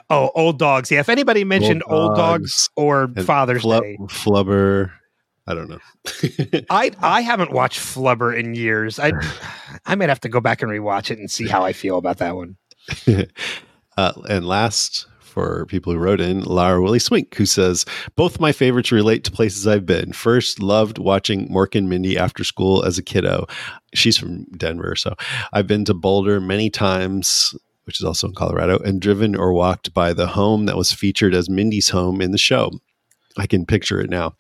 Oh, Old Dogs. Yeah, if anybody mentioned Old, Old Dogs, Dogs or and Father's Flub- Day, Flubber. I don't know. *laughs* I I haven't watched Flubber in years. I *laughs* I might have to go back and rewatch it and see how I feel about that one. *laughs* uh, and last, for people who wrote in, Lara Willie Swink, who says, Both my favorites relate to places I've been. First, loved watching Mork and Mindy after school as a kiddo. She's from Denver, so I've been to Boulder many times. Which is also in Colorado, and driven or walked by the home that was featured as Mindy's home in the show. I can picture it now.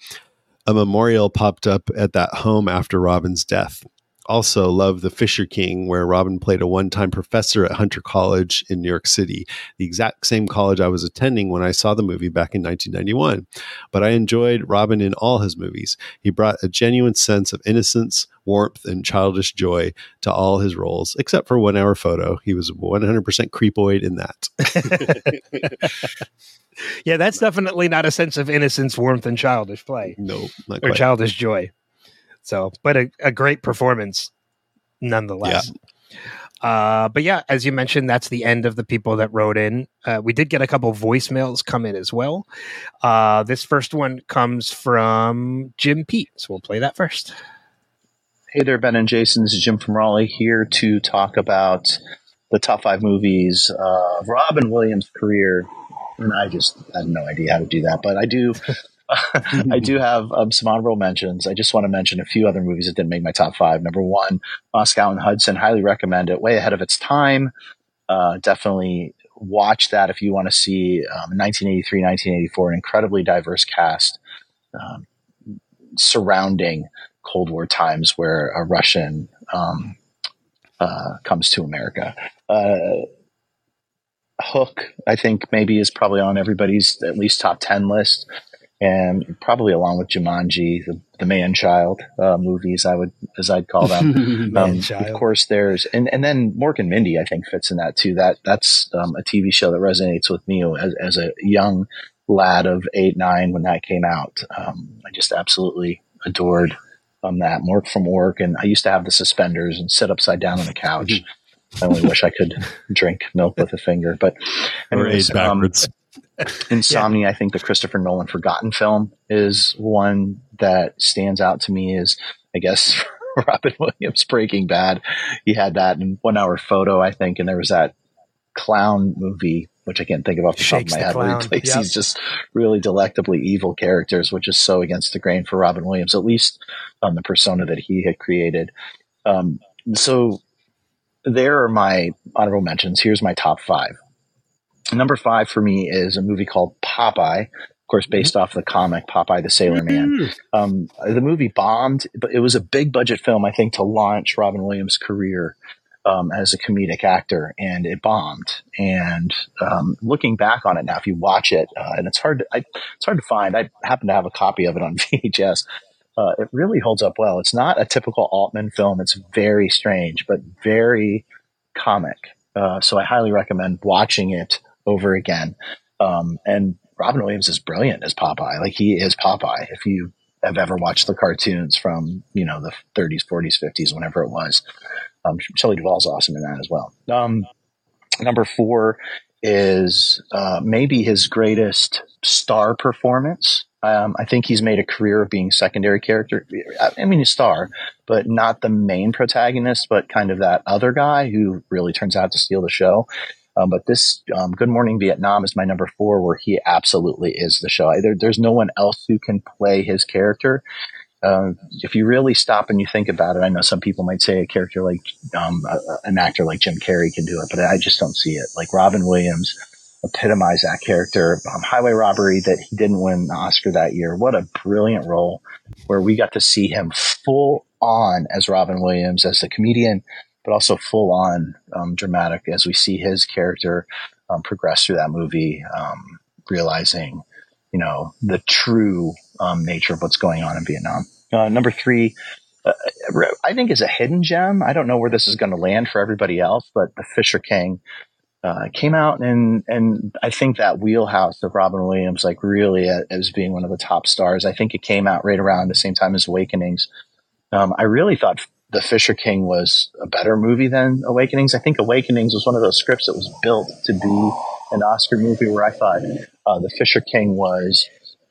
A memorial popped up at that home after Robin's death. Also, love The Fisher King, where Robin played a one time professor at Hunter College in New York City, the exact same college I was attending when I saw the movie back in 1991. But I enjoyed Robin in all his movies. He brought a genuine sense of innocence, warmth, and childish joy to all his roles, except for One Hour Photo. He was 100% creepoid in that. *laughs* Yeah, that's definitely not a sense of innocence, warmth, and childish play no, not or quite. childish joy. So, but a, a great performance nonetheless. Uh, but yeah, as you mentioned, that's the end of the people that wrote in. Uh, we did get a couple voicemails come in as well. Uh, this first one comes from Jim Pete, so we'll play that first. Hey there, Ben and Jason. This is Jim from Raleigh here to talk about the top five movies of Robin Williams' career. And I just had no idea how to do that, but I do. *laughs* I do have um, some honorable mentions. I just want to mention a few other movies that didn't make my top five. Number one, Moscow and Hudson. Highly recommend it. Way ahead of its time. Uh, definitely watch that if you want to see um, 1983, 1984, an incredibly diverse cast um, surrounding Cold War times where a Russian um, uh, comes to America. Uh, Hook, I think, maybe is probably on everybody's at least top 10 list. And probably along with Jumanji, the, the man child uh, movies, I would, as I'd call them. *laughs* Um. Of course, there's and and then Mork and Mindy, I think, fits in that too. That that's um, a TV show that resonates with me as, as a young lad of eight nine when that came out. Um, I just absolutely adored um, that Mork from Ork, and I used to have the suspenders and sit upside down on the couch. *laughs* I only wish I could drink milk with a finger, but Or anyways, age um, Insomnia, I think the Christopher Nolan forgotten film is one that stands out to me is, I guess, *laughs* Robin Williams Breaking Bad. He had that in one hour photo, I think, and there was that clown movie, which I can't think of off the Shakes top of my head, where he plays yep. these just really delectably evil characters, which is so against the grain for Robin Williams, at least on the persona that he had created. Um, so there are my honorable mentions. Here's my top five. Number five for me is a movie called Popeye, of course, based off the comic Popeye the Sailor Man. Um, the movie bombed, but it was a big budget film, I think, to launch Robin Williams' career um, as a comedic actor, and it bombed. And um, looking back on it now, if you watch it, uh, and it's hard, to, I, it's hard to find. I happen to have a copy of it on *laughs* VHS. Uh, it really holds up well. It's not a typical Altman film. It's very strange, but very comic. Uh, so I highly recommend watching it over again. Um, and Robin Williams is brilliant as Popeye. Like he is Popeye. If you have ever watched the cartoons from you know the 30s, 40s, 50s, whenever it was, um, Shelley Duvall's awesome in that as well. Um, number four is uh, maybe his greatest star performance. Um, I think he's made a career of being secondary character. I mean, a star, but not the main protagonist, but kind of that other guy who really turns out to steal the show. Um, but this um, Good Morning Vietnam is my number four, where he absolutely is the show. There, there's no one else who can play his character. Um, if you really stop and you think about it, I know some people might say a character like um, a, an actor like Jim Carrey can do it, but I just don't see it. Like Robin Williams epitomized that character. Um, Highway Robbery that he didn't win the Oscar that year. What a brilliant role where we got to see him full on as Robin Williams as the comedian, but also full on um, dramatic as we see his character um, progress through that movie, um, realizing, you know, the true um, nature of what's going on in Vietnam. Uh, number three, uh, I think is a hidden gem. I don't know where this is going to land for everybody else, but The Fisher King uh, came out and and I think that wheelhouse of Robin Williams like really as being one of the top stars. I think it came out right around the same time as Awakenings. Um, I really thought The Fisher King was a better movie than Awakenings. I think Awakenings was one of those scripts that was built to be an Oscar movie, where I thought uh, The Fisher King was.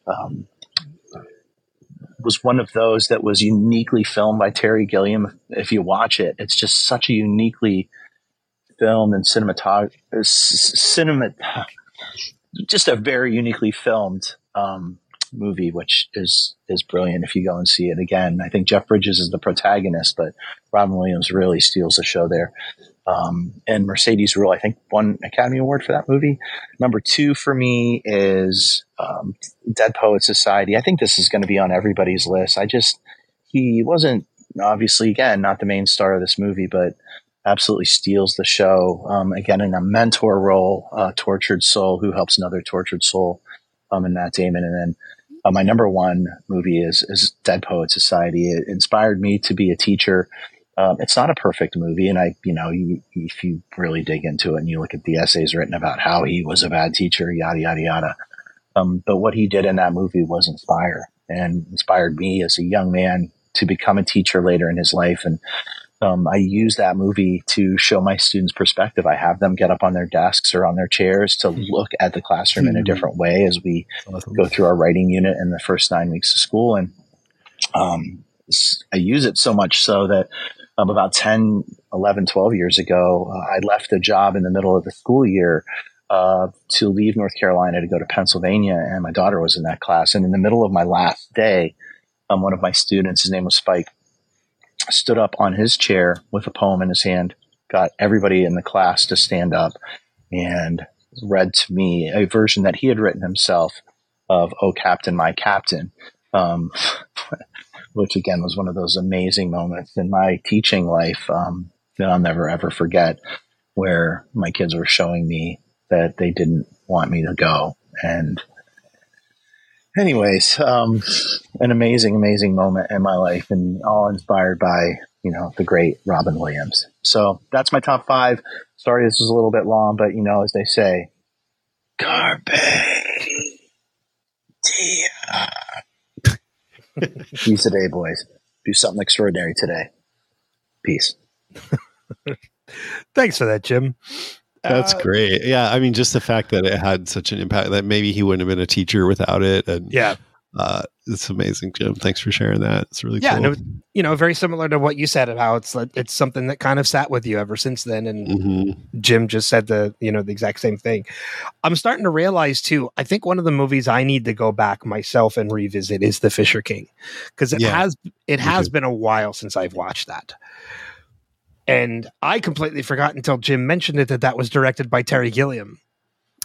Um, was one of those that was uniquely filmed by Terry Gilliam. If you watch it, it's just such a uniquely filmed and cinematography, cinema, *sighs* just a very uniquely filmed um, movie, which is is brilliant if you go and see it again. I think Jeff Bridges is the protagonist, but Robin Williams really steals the show there. Um, and Mercedes Ruehl, I think, won Academy Award for that movie. Number two for me is um, Dead Poet Society. I think this is going to be on everybody's list. I just he wasn't obviously again not the main star of this movie, but absolutely steals the show. Um, again, in a mentor role, uh, tortured soul who helps another tortured soul, um, and Matt Damon. And then uh, my number one movie is is Dead Poet Society. It inspired me to be a teacher. Um, it's not a perfect movie, and I, you know, you, if you really dig into it and you look at the essays written about how he was a bad teacher, yada yada yada. Um, but what he did in that movie was inspire and inspired me as a young man to become a teacher later in his life and um, I use that movie to show my students perspective. I have them get up on their desks or on their chairs to mm-hmm. look at the classroom in a mm-hmm. different way as we go through our writing unit in the first nine weeks of school. And um, I use it so much so that um, about 10, 11, 12 years ago, uh, I left a job in the middle of the school year uh, to leave North Carolina to go to Pennsylvania. And my daughter was in that class. And in the middle of my last day, um, one of my students, his name was Spike, stood up on his chair with a poem in his hand, got everybody in the class to stand up and read to me a version that he had written himself of "Oh Captain, My Captain," um, *laughs* which again was one of those amazing moments in my teaching life um, that I'll never ever forget, where my kids were showing me that they didn't want me to go, and anyways, um, an amazing, amazing moment in my life, and all inspired by you know the great Robin Williams. So that's my top five. Sorry, this was a little bit long, but you know, as they say, carpe diem. Peace today, boys. Do something extraordinary today. Peace. *laughs* Thanks for that, Jim. That's uh, great. Yeah, I mean, just the fact that it had such an impact that maybe he wouldn't have been a teacher without it. And yeah, uh, it's amazing, Jim. Thanks for sharing that. It's really yeah, cool. you know, very similar to what you said of how it's it's something that kind of sat with you ever since then. And mm-hmm. Jim just said the you know the exact same thing. I'm starting to realize too. I think one of the movies I need to go back myself and revisit is The Fisher King because it yeah. has it has been a while since I've watched that. And I completely forgot until Jim mentioned it that that was directed by Terry Gilliam.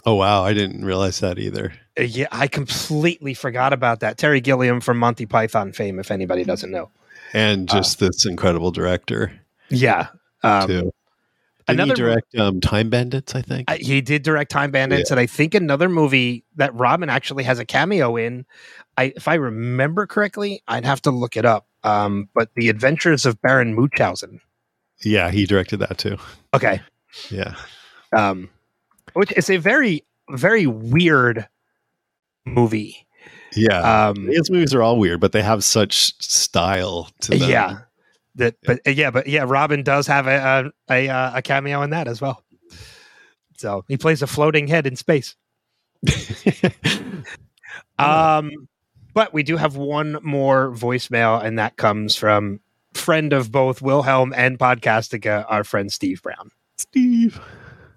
Oh wow, I didn't realize that either. Uh, yeah, I completely forgot about that. Terry Gilliam from Monty Python fame, if anybody doesn't know, and just uh, this incredible director. Yeah, um, too. Did another he direct um, Time Bandits? I think uh, he did direct Time Bandits, yeah. and I think another movie that Robin actually has a cameo in. I, if I remember correctly, I'd have to look it up. Um, but The Adventures of Baron Munchausen. Yeah, he directed that too. Okay. Yeah. Um, which is a very, very weird movie. Yeah. Um, his movies are all weird, but they have such style to them. Yeah. That, but yeah, but yeah, Robin does have a a, a, a cameo in that as well. So he plays a floating head in space. *laughs* um, but we do have one more voicemail, and that comes from friend of both Wilhelm and Podcastica, our friend Steve Brown. Steve.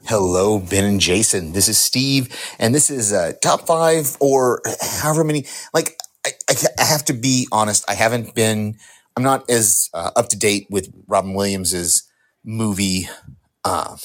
Hello, Ben and Jason. This is Steve, and this is uh, top five or however many. Like, I, I, have to be honest. I haven't been. I'm not as uh, up to date with Robin Williams's movie, uh,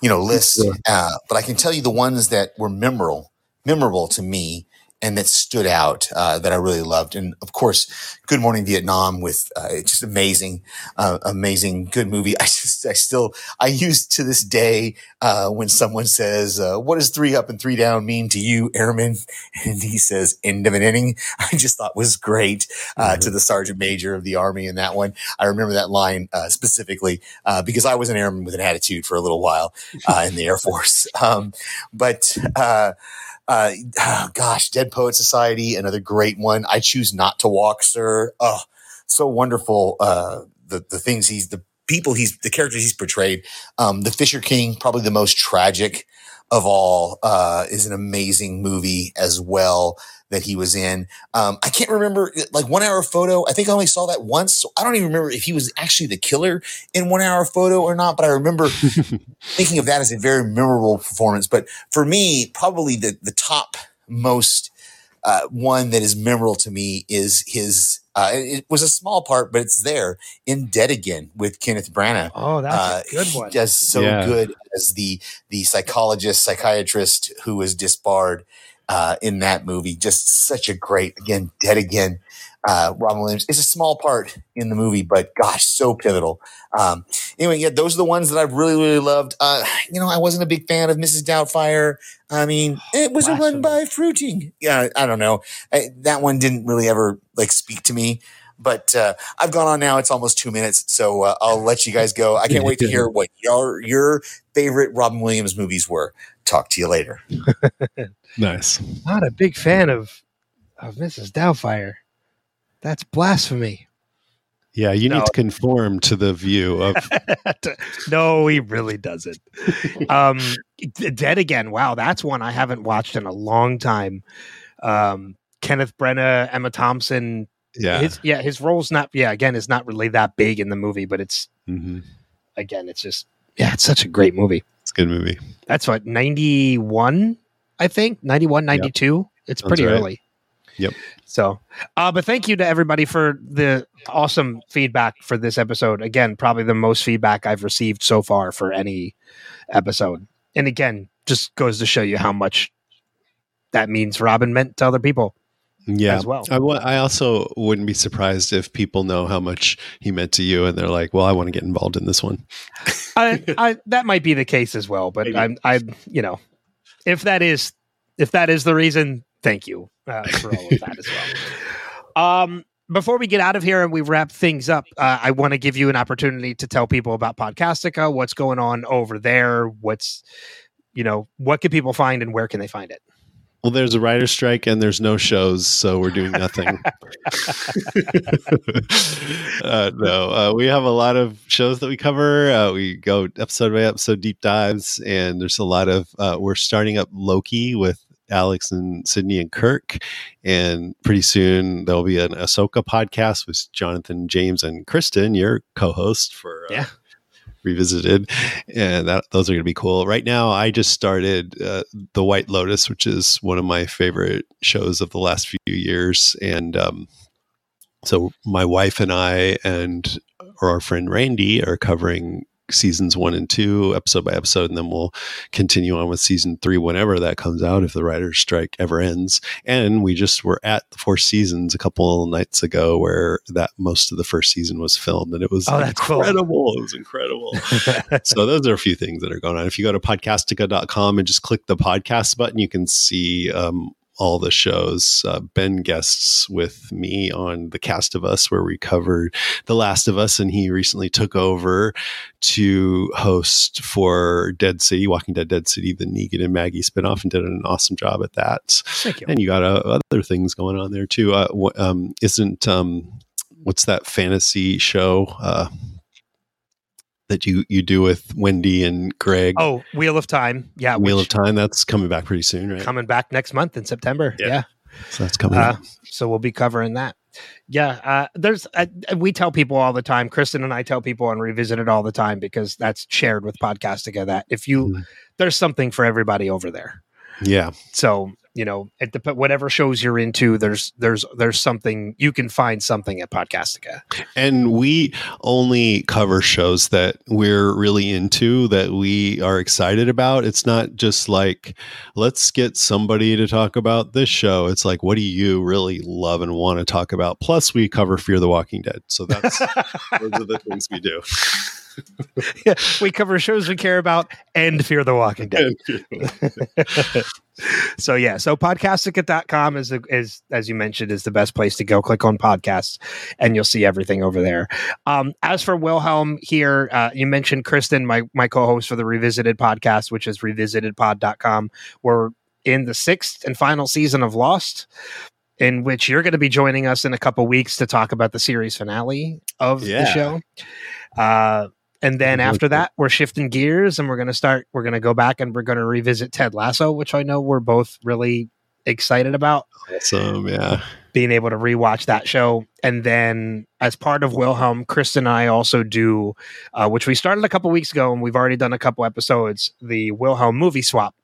you know, list. Uh, but I can tell you the ones that were memorable, memorable to me and that stood out uh, that I really loved. And of course, Good Morning Vietnam with uh, just amazing, uh, amazing, good movie. *laughs* I just, I still, I use to this day uh, when someone says, uh, "What does three up and three down mean to you, Airman?" *laughs* and he says, "End of an inning." *laughs* I just thought was great uh, Mm-hmm. to the sergeant major of the army in that one. I remember that line specifically because I was an airman with an attitude for a little while in the Air Force. Um, but uh, oh, gosh, Dead Poet Society, another great one. I choose not to walk, sir. Oh, so wonderful. Uh, the the things he's the people he's the characters he's portrayed. Um, the Fisher King, probably the most tragic of all, uh, is an amazing movie as well that he was in. Um, I can't remember like one hour photo. I think I only saw that once. So I don't even remember if he was actually the killer in one hour photo or not, but I remember *laughs* thinking of that as a very memorable performance. But for me, probably the, the top most, uh, one that is memorable to me is his, uh, it was a small part, but it's there in Dead Again with Kenneth Branagh. Oh, that's Uh, a good he one. does so Yeah. good as the the psychologist psychiatrist who was disbarred uh, in that movie. Just such a great again, dead again. Uh, Robin Williams is a small part in the movie, but gosh, so pivotal. Um, anyway, yeah, those are the ones that I've really, really loved. Uh, you know, I wasn't a big fan of Mrs. Doubtfire. I mean, it was a run by fruiting. Yeah, I don't know. I, that one didn't really ever like speak to me. But uh, I've gone on now. It's almost two minutes, so uh, I'll let you guys go. I can't wait to hear *laughs* what your your favorite Robin Williams movies were. Talk to you later. *laughs* Nice. Not a big fan of of Mrs. Doubtfire. That's blasphemy. Yeah, you No. need to conform to the view of *laughs* no, he really doesn't. *laughs* um, Dead Again. Wow, that's one I haven't watched in a long time. Um, Kenneth Branagh, Emma Thompson. yeah. His, yeah, his role's not. Yeah, again, is not really that big in the movie, but it's hmm again, it's just yeah, it's such a great movie. It's a good movie. That's what ninety one, I think 91, 92. It's Sounds pretty right. early. Yep. So, uh, but thank you to everybody for the awesome feedback for this episode. Again, probably the most feedback I've received so far for any episode. And again, just goes to show you how much that means Robin meant to other people Yeah. as well. I, I also wouldn't be surprised if people know how much he meant to you and they're like, well, I want to get involved in this one. I, *laughs* I, that might be the case as well, but Maybe. I'm, I, you know, if that is, if that is the reason, thank you uh, for all of that as well. *laughs* Um, before we get out of here and we wrap things up, uh, I want to give you an opportunity to tell people about Podcastica, what's going on over there, what's, you know, what can people find and where can they find it? Well, there's a writer's strike and there's no shows, so we're doing nothing. *laughs* *laughs* uh, no, uh, we have a lot of shows that we cover. Uh, we go episode by episode deep dives, and there's a lot of. Uh, we're starting up Loki with Alex and Sydney and Kirk, and pretty soon there'll be an Ahsoka podcast with Jonathan, James, and Kristen, your co-host for uh, Yeah. Revisited, and that those are going to be cool. Right now, I just started uh, the White Lotus, which is one of my favorite shows of the last few years, and um, so my wife and I and or our friend Randy are covering seasons one and two episode by episode and then we'll continue on with season three whenever that comes out if the writer's strike ever ends and we just were at the four seasons a couple of nights ago where that most of the first season was filmed and it was Oh, that's cool. incredible it was incredible *laughs* so those are a few things that are going on. If you go to podcastica.com and just click the podcast button, you can see um, all the shows. Uh, ben guests with me on the cast of us where we covered The Last of Us, and he recently took over to host for Dead City, Walking Dead Dead City, the Negan and Maggie spinoff, and did an awesome job at that. Thank you. And you got uh, other things going on there too. Uh, um, isn't um, what's that fantasy show? That you you do with Wendy and Greg. Oh, Wheel of Time. Yeah. Wheel of Time. That's coming back pretty soon, right? Coming back next month in September. Yeah. yeah. So that's coming. Uh, up. so we'll be covering that. Yeah, uh, there's uh, we tell people all the time. Kristen and I tell people and revisit it all the time because that's shared with Podcastica. That if you Mhm. there's something for everybody over there. Yeah, So you know, it dep- whatever shows you're into, there's there's there's something you can find something at Podcastica. And we only cover shows that we're really into that we are excited about. It's not just like, let's get somebody to talk about this show. It's like, what do you really love and want to talk about? Plus, we cover Fear the Walking Dead. So that's *laughs* those are the things we do. yeah, we cover shows we care about and Fear the Walking Dead. *laughs* *laughs* so yeah, so podcastica.com is the, is as you mentioned is the best place to go. Click on podcasts and you'll see everything over there. Um, as for Wilhelm here, uh, you mentioned Kristen, my my co-host for the Revisited podcast, which is revisitedpod.com. We're in the sixth and final season of Lost. In which you're going to be joining us in a couple weeks to talk about the series finale of Yeah. the show. Uh, and then after forward to it. that, we're shifting gears and we're going to start. We're going to go back and we're going to revisit Ted Lasso, which I know we're both really excited about Awesome. Yeah. being able to rewatch that show. And then, as part of Wilhelm, Kristen and I also do, uh, which we started a couple weeks ago, and we've already done a couple episodes, the Wilhelm movie swap,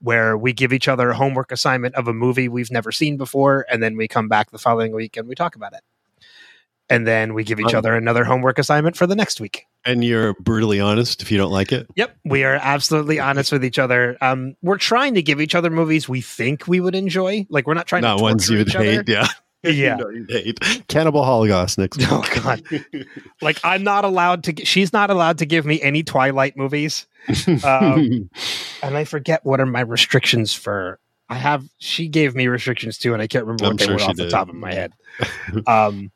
where we give each other a homework assignment of a movie we've never seen before, and then we come back the following week and we talk about it. And then we give each other another homework assignment for the next week. And you're brutally honest if you don't like it. Yep, we are absolutely honest with each other. Um, we're trying to give each other movies we think we would enjoy. Like we're not trying Not to ones you would each other. hate. Yeah. *laughs* Yeah. *laughs* You hate. *laughs* Cannibal Holocaust next week. Oh God! Like I'm not allowed to. She's not allowed to give me any Twilight movies, Um, and I forget what are my restrictions for. I have. She gave me restrictions too, and I can't remember what I'm they sure were off the top of my head. Um,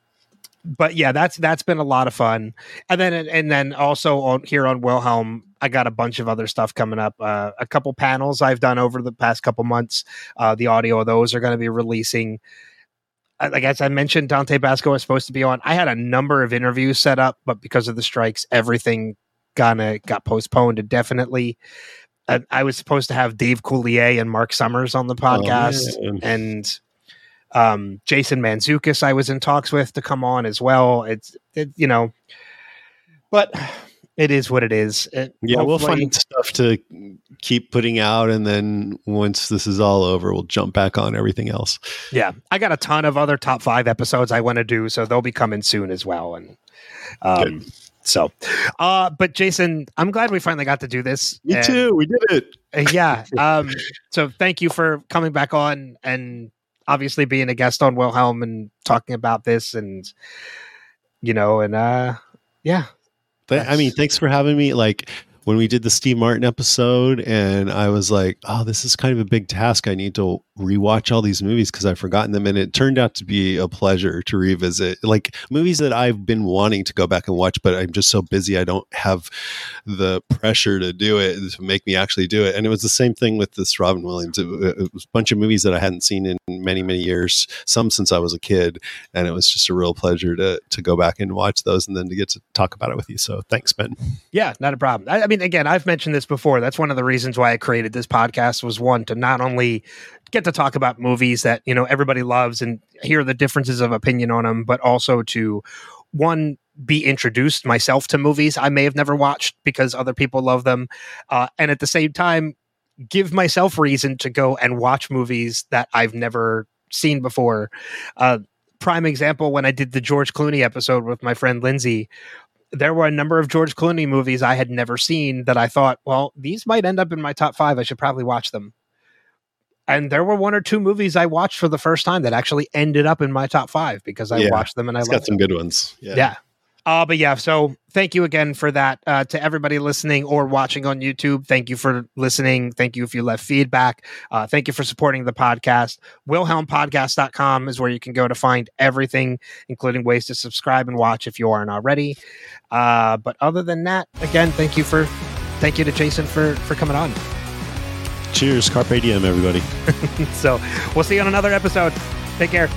but yeah, that's that's been a lot of fun. And then and then also on here on Wilhelm, I got a bunch of other stuff coming up. Uh, a couple panels I've done over the past couple months. Uh, the audio of those are going to be releasing. Uh, Like as I mentioned, Dante Basco was supposed to be on. I had a number of interviews set up, but because of the strikes, everything kinda got postponed indefinitely. And I was supposed to have Dave Coulier and Mark Summers on the podcast Oh, and um, Jason Mantzoukas I was in talks with to come on as well. It's it, you know, but it is what it is. It, Yeah, we'll find stuff to keep putting out, and then once this is all over, we'll jump back on everything else. Yeah, I got a ton of other top five episodes I want to do, so they'll be coming soon as well. And um, so, uh, but Jason, I'm glad we finally got to do this. Me And- too. We did it. Uh, yeah. Um, so thank you for coming back on and obviously being a guest on Wilhelm and talking about this and you know and uh yeah. Th- I mean, thanks for having me. Like when we did the Steve Martin episode, and I was like, "Oh, this is kind of a big task. I need to rewatch all these movies because I've forgotten them." And it turned out to be a pleasure to revisit, like movies that I've been wanting to go back and watch, but I'm just so busy I don't have the pressure to do it to make me actually do it. And it was the same thing with this Robin Williams. It, it was a bunch of movies that I hadn't seen in many, many years, some since I was a kid, and it was just a real pleasure to to go back and watch those, and then to get to talk about it with you. So thanks, Ben. Yeah, not a problem. I, I mean again, I've mentioned this before. That's one of the reasons why I created this podcast was one to not only get to talk about movies that, you know, everybody loves and hear the differences of opinion on them, but also to one be introduced myself to movies I may have never watched because other people love them, uh, and at the same time give myself reason to go and watch movies that I've never seen before. Uh, prime example when I did the George Clooney episode with my friend Lindsay. There were a number of George Clooney movies I had never seen that I thought, well, these might end up in my top five. I should probably watch them. And there were one or two movies I watched for the first time that actually ended up in my top five because I Yeah. watched them and I got some good ones. yeah. Uh, but yeah, so thank you again for that. Uh, to everybody listening or watching on YouTube, thank you for listening. Thank you if you left feedback. Uh, thank you for supporting the podcast. WilhelmPodcast.com is where you can go to find everything, including ways to subscribe and watch if you aren't already. Uh, but other than that, again, thank you for thank you to Jason for for coming on. Cheers, carpe diem, everybody. *laughs* so we'll see you on another episode. Take care.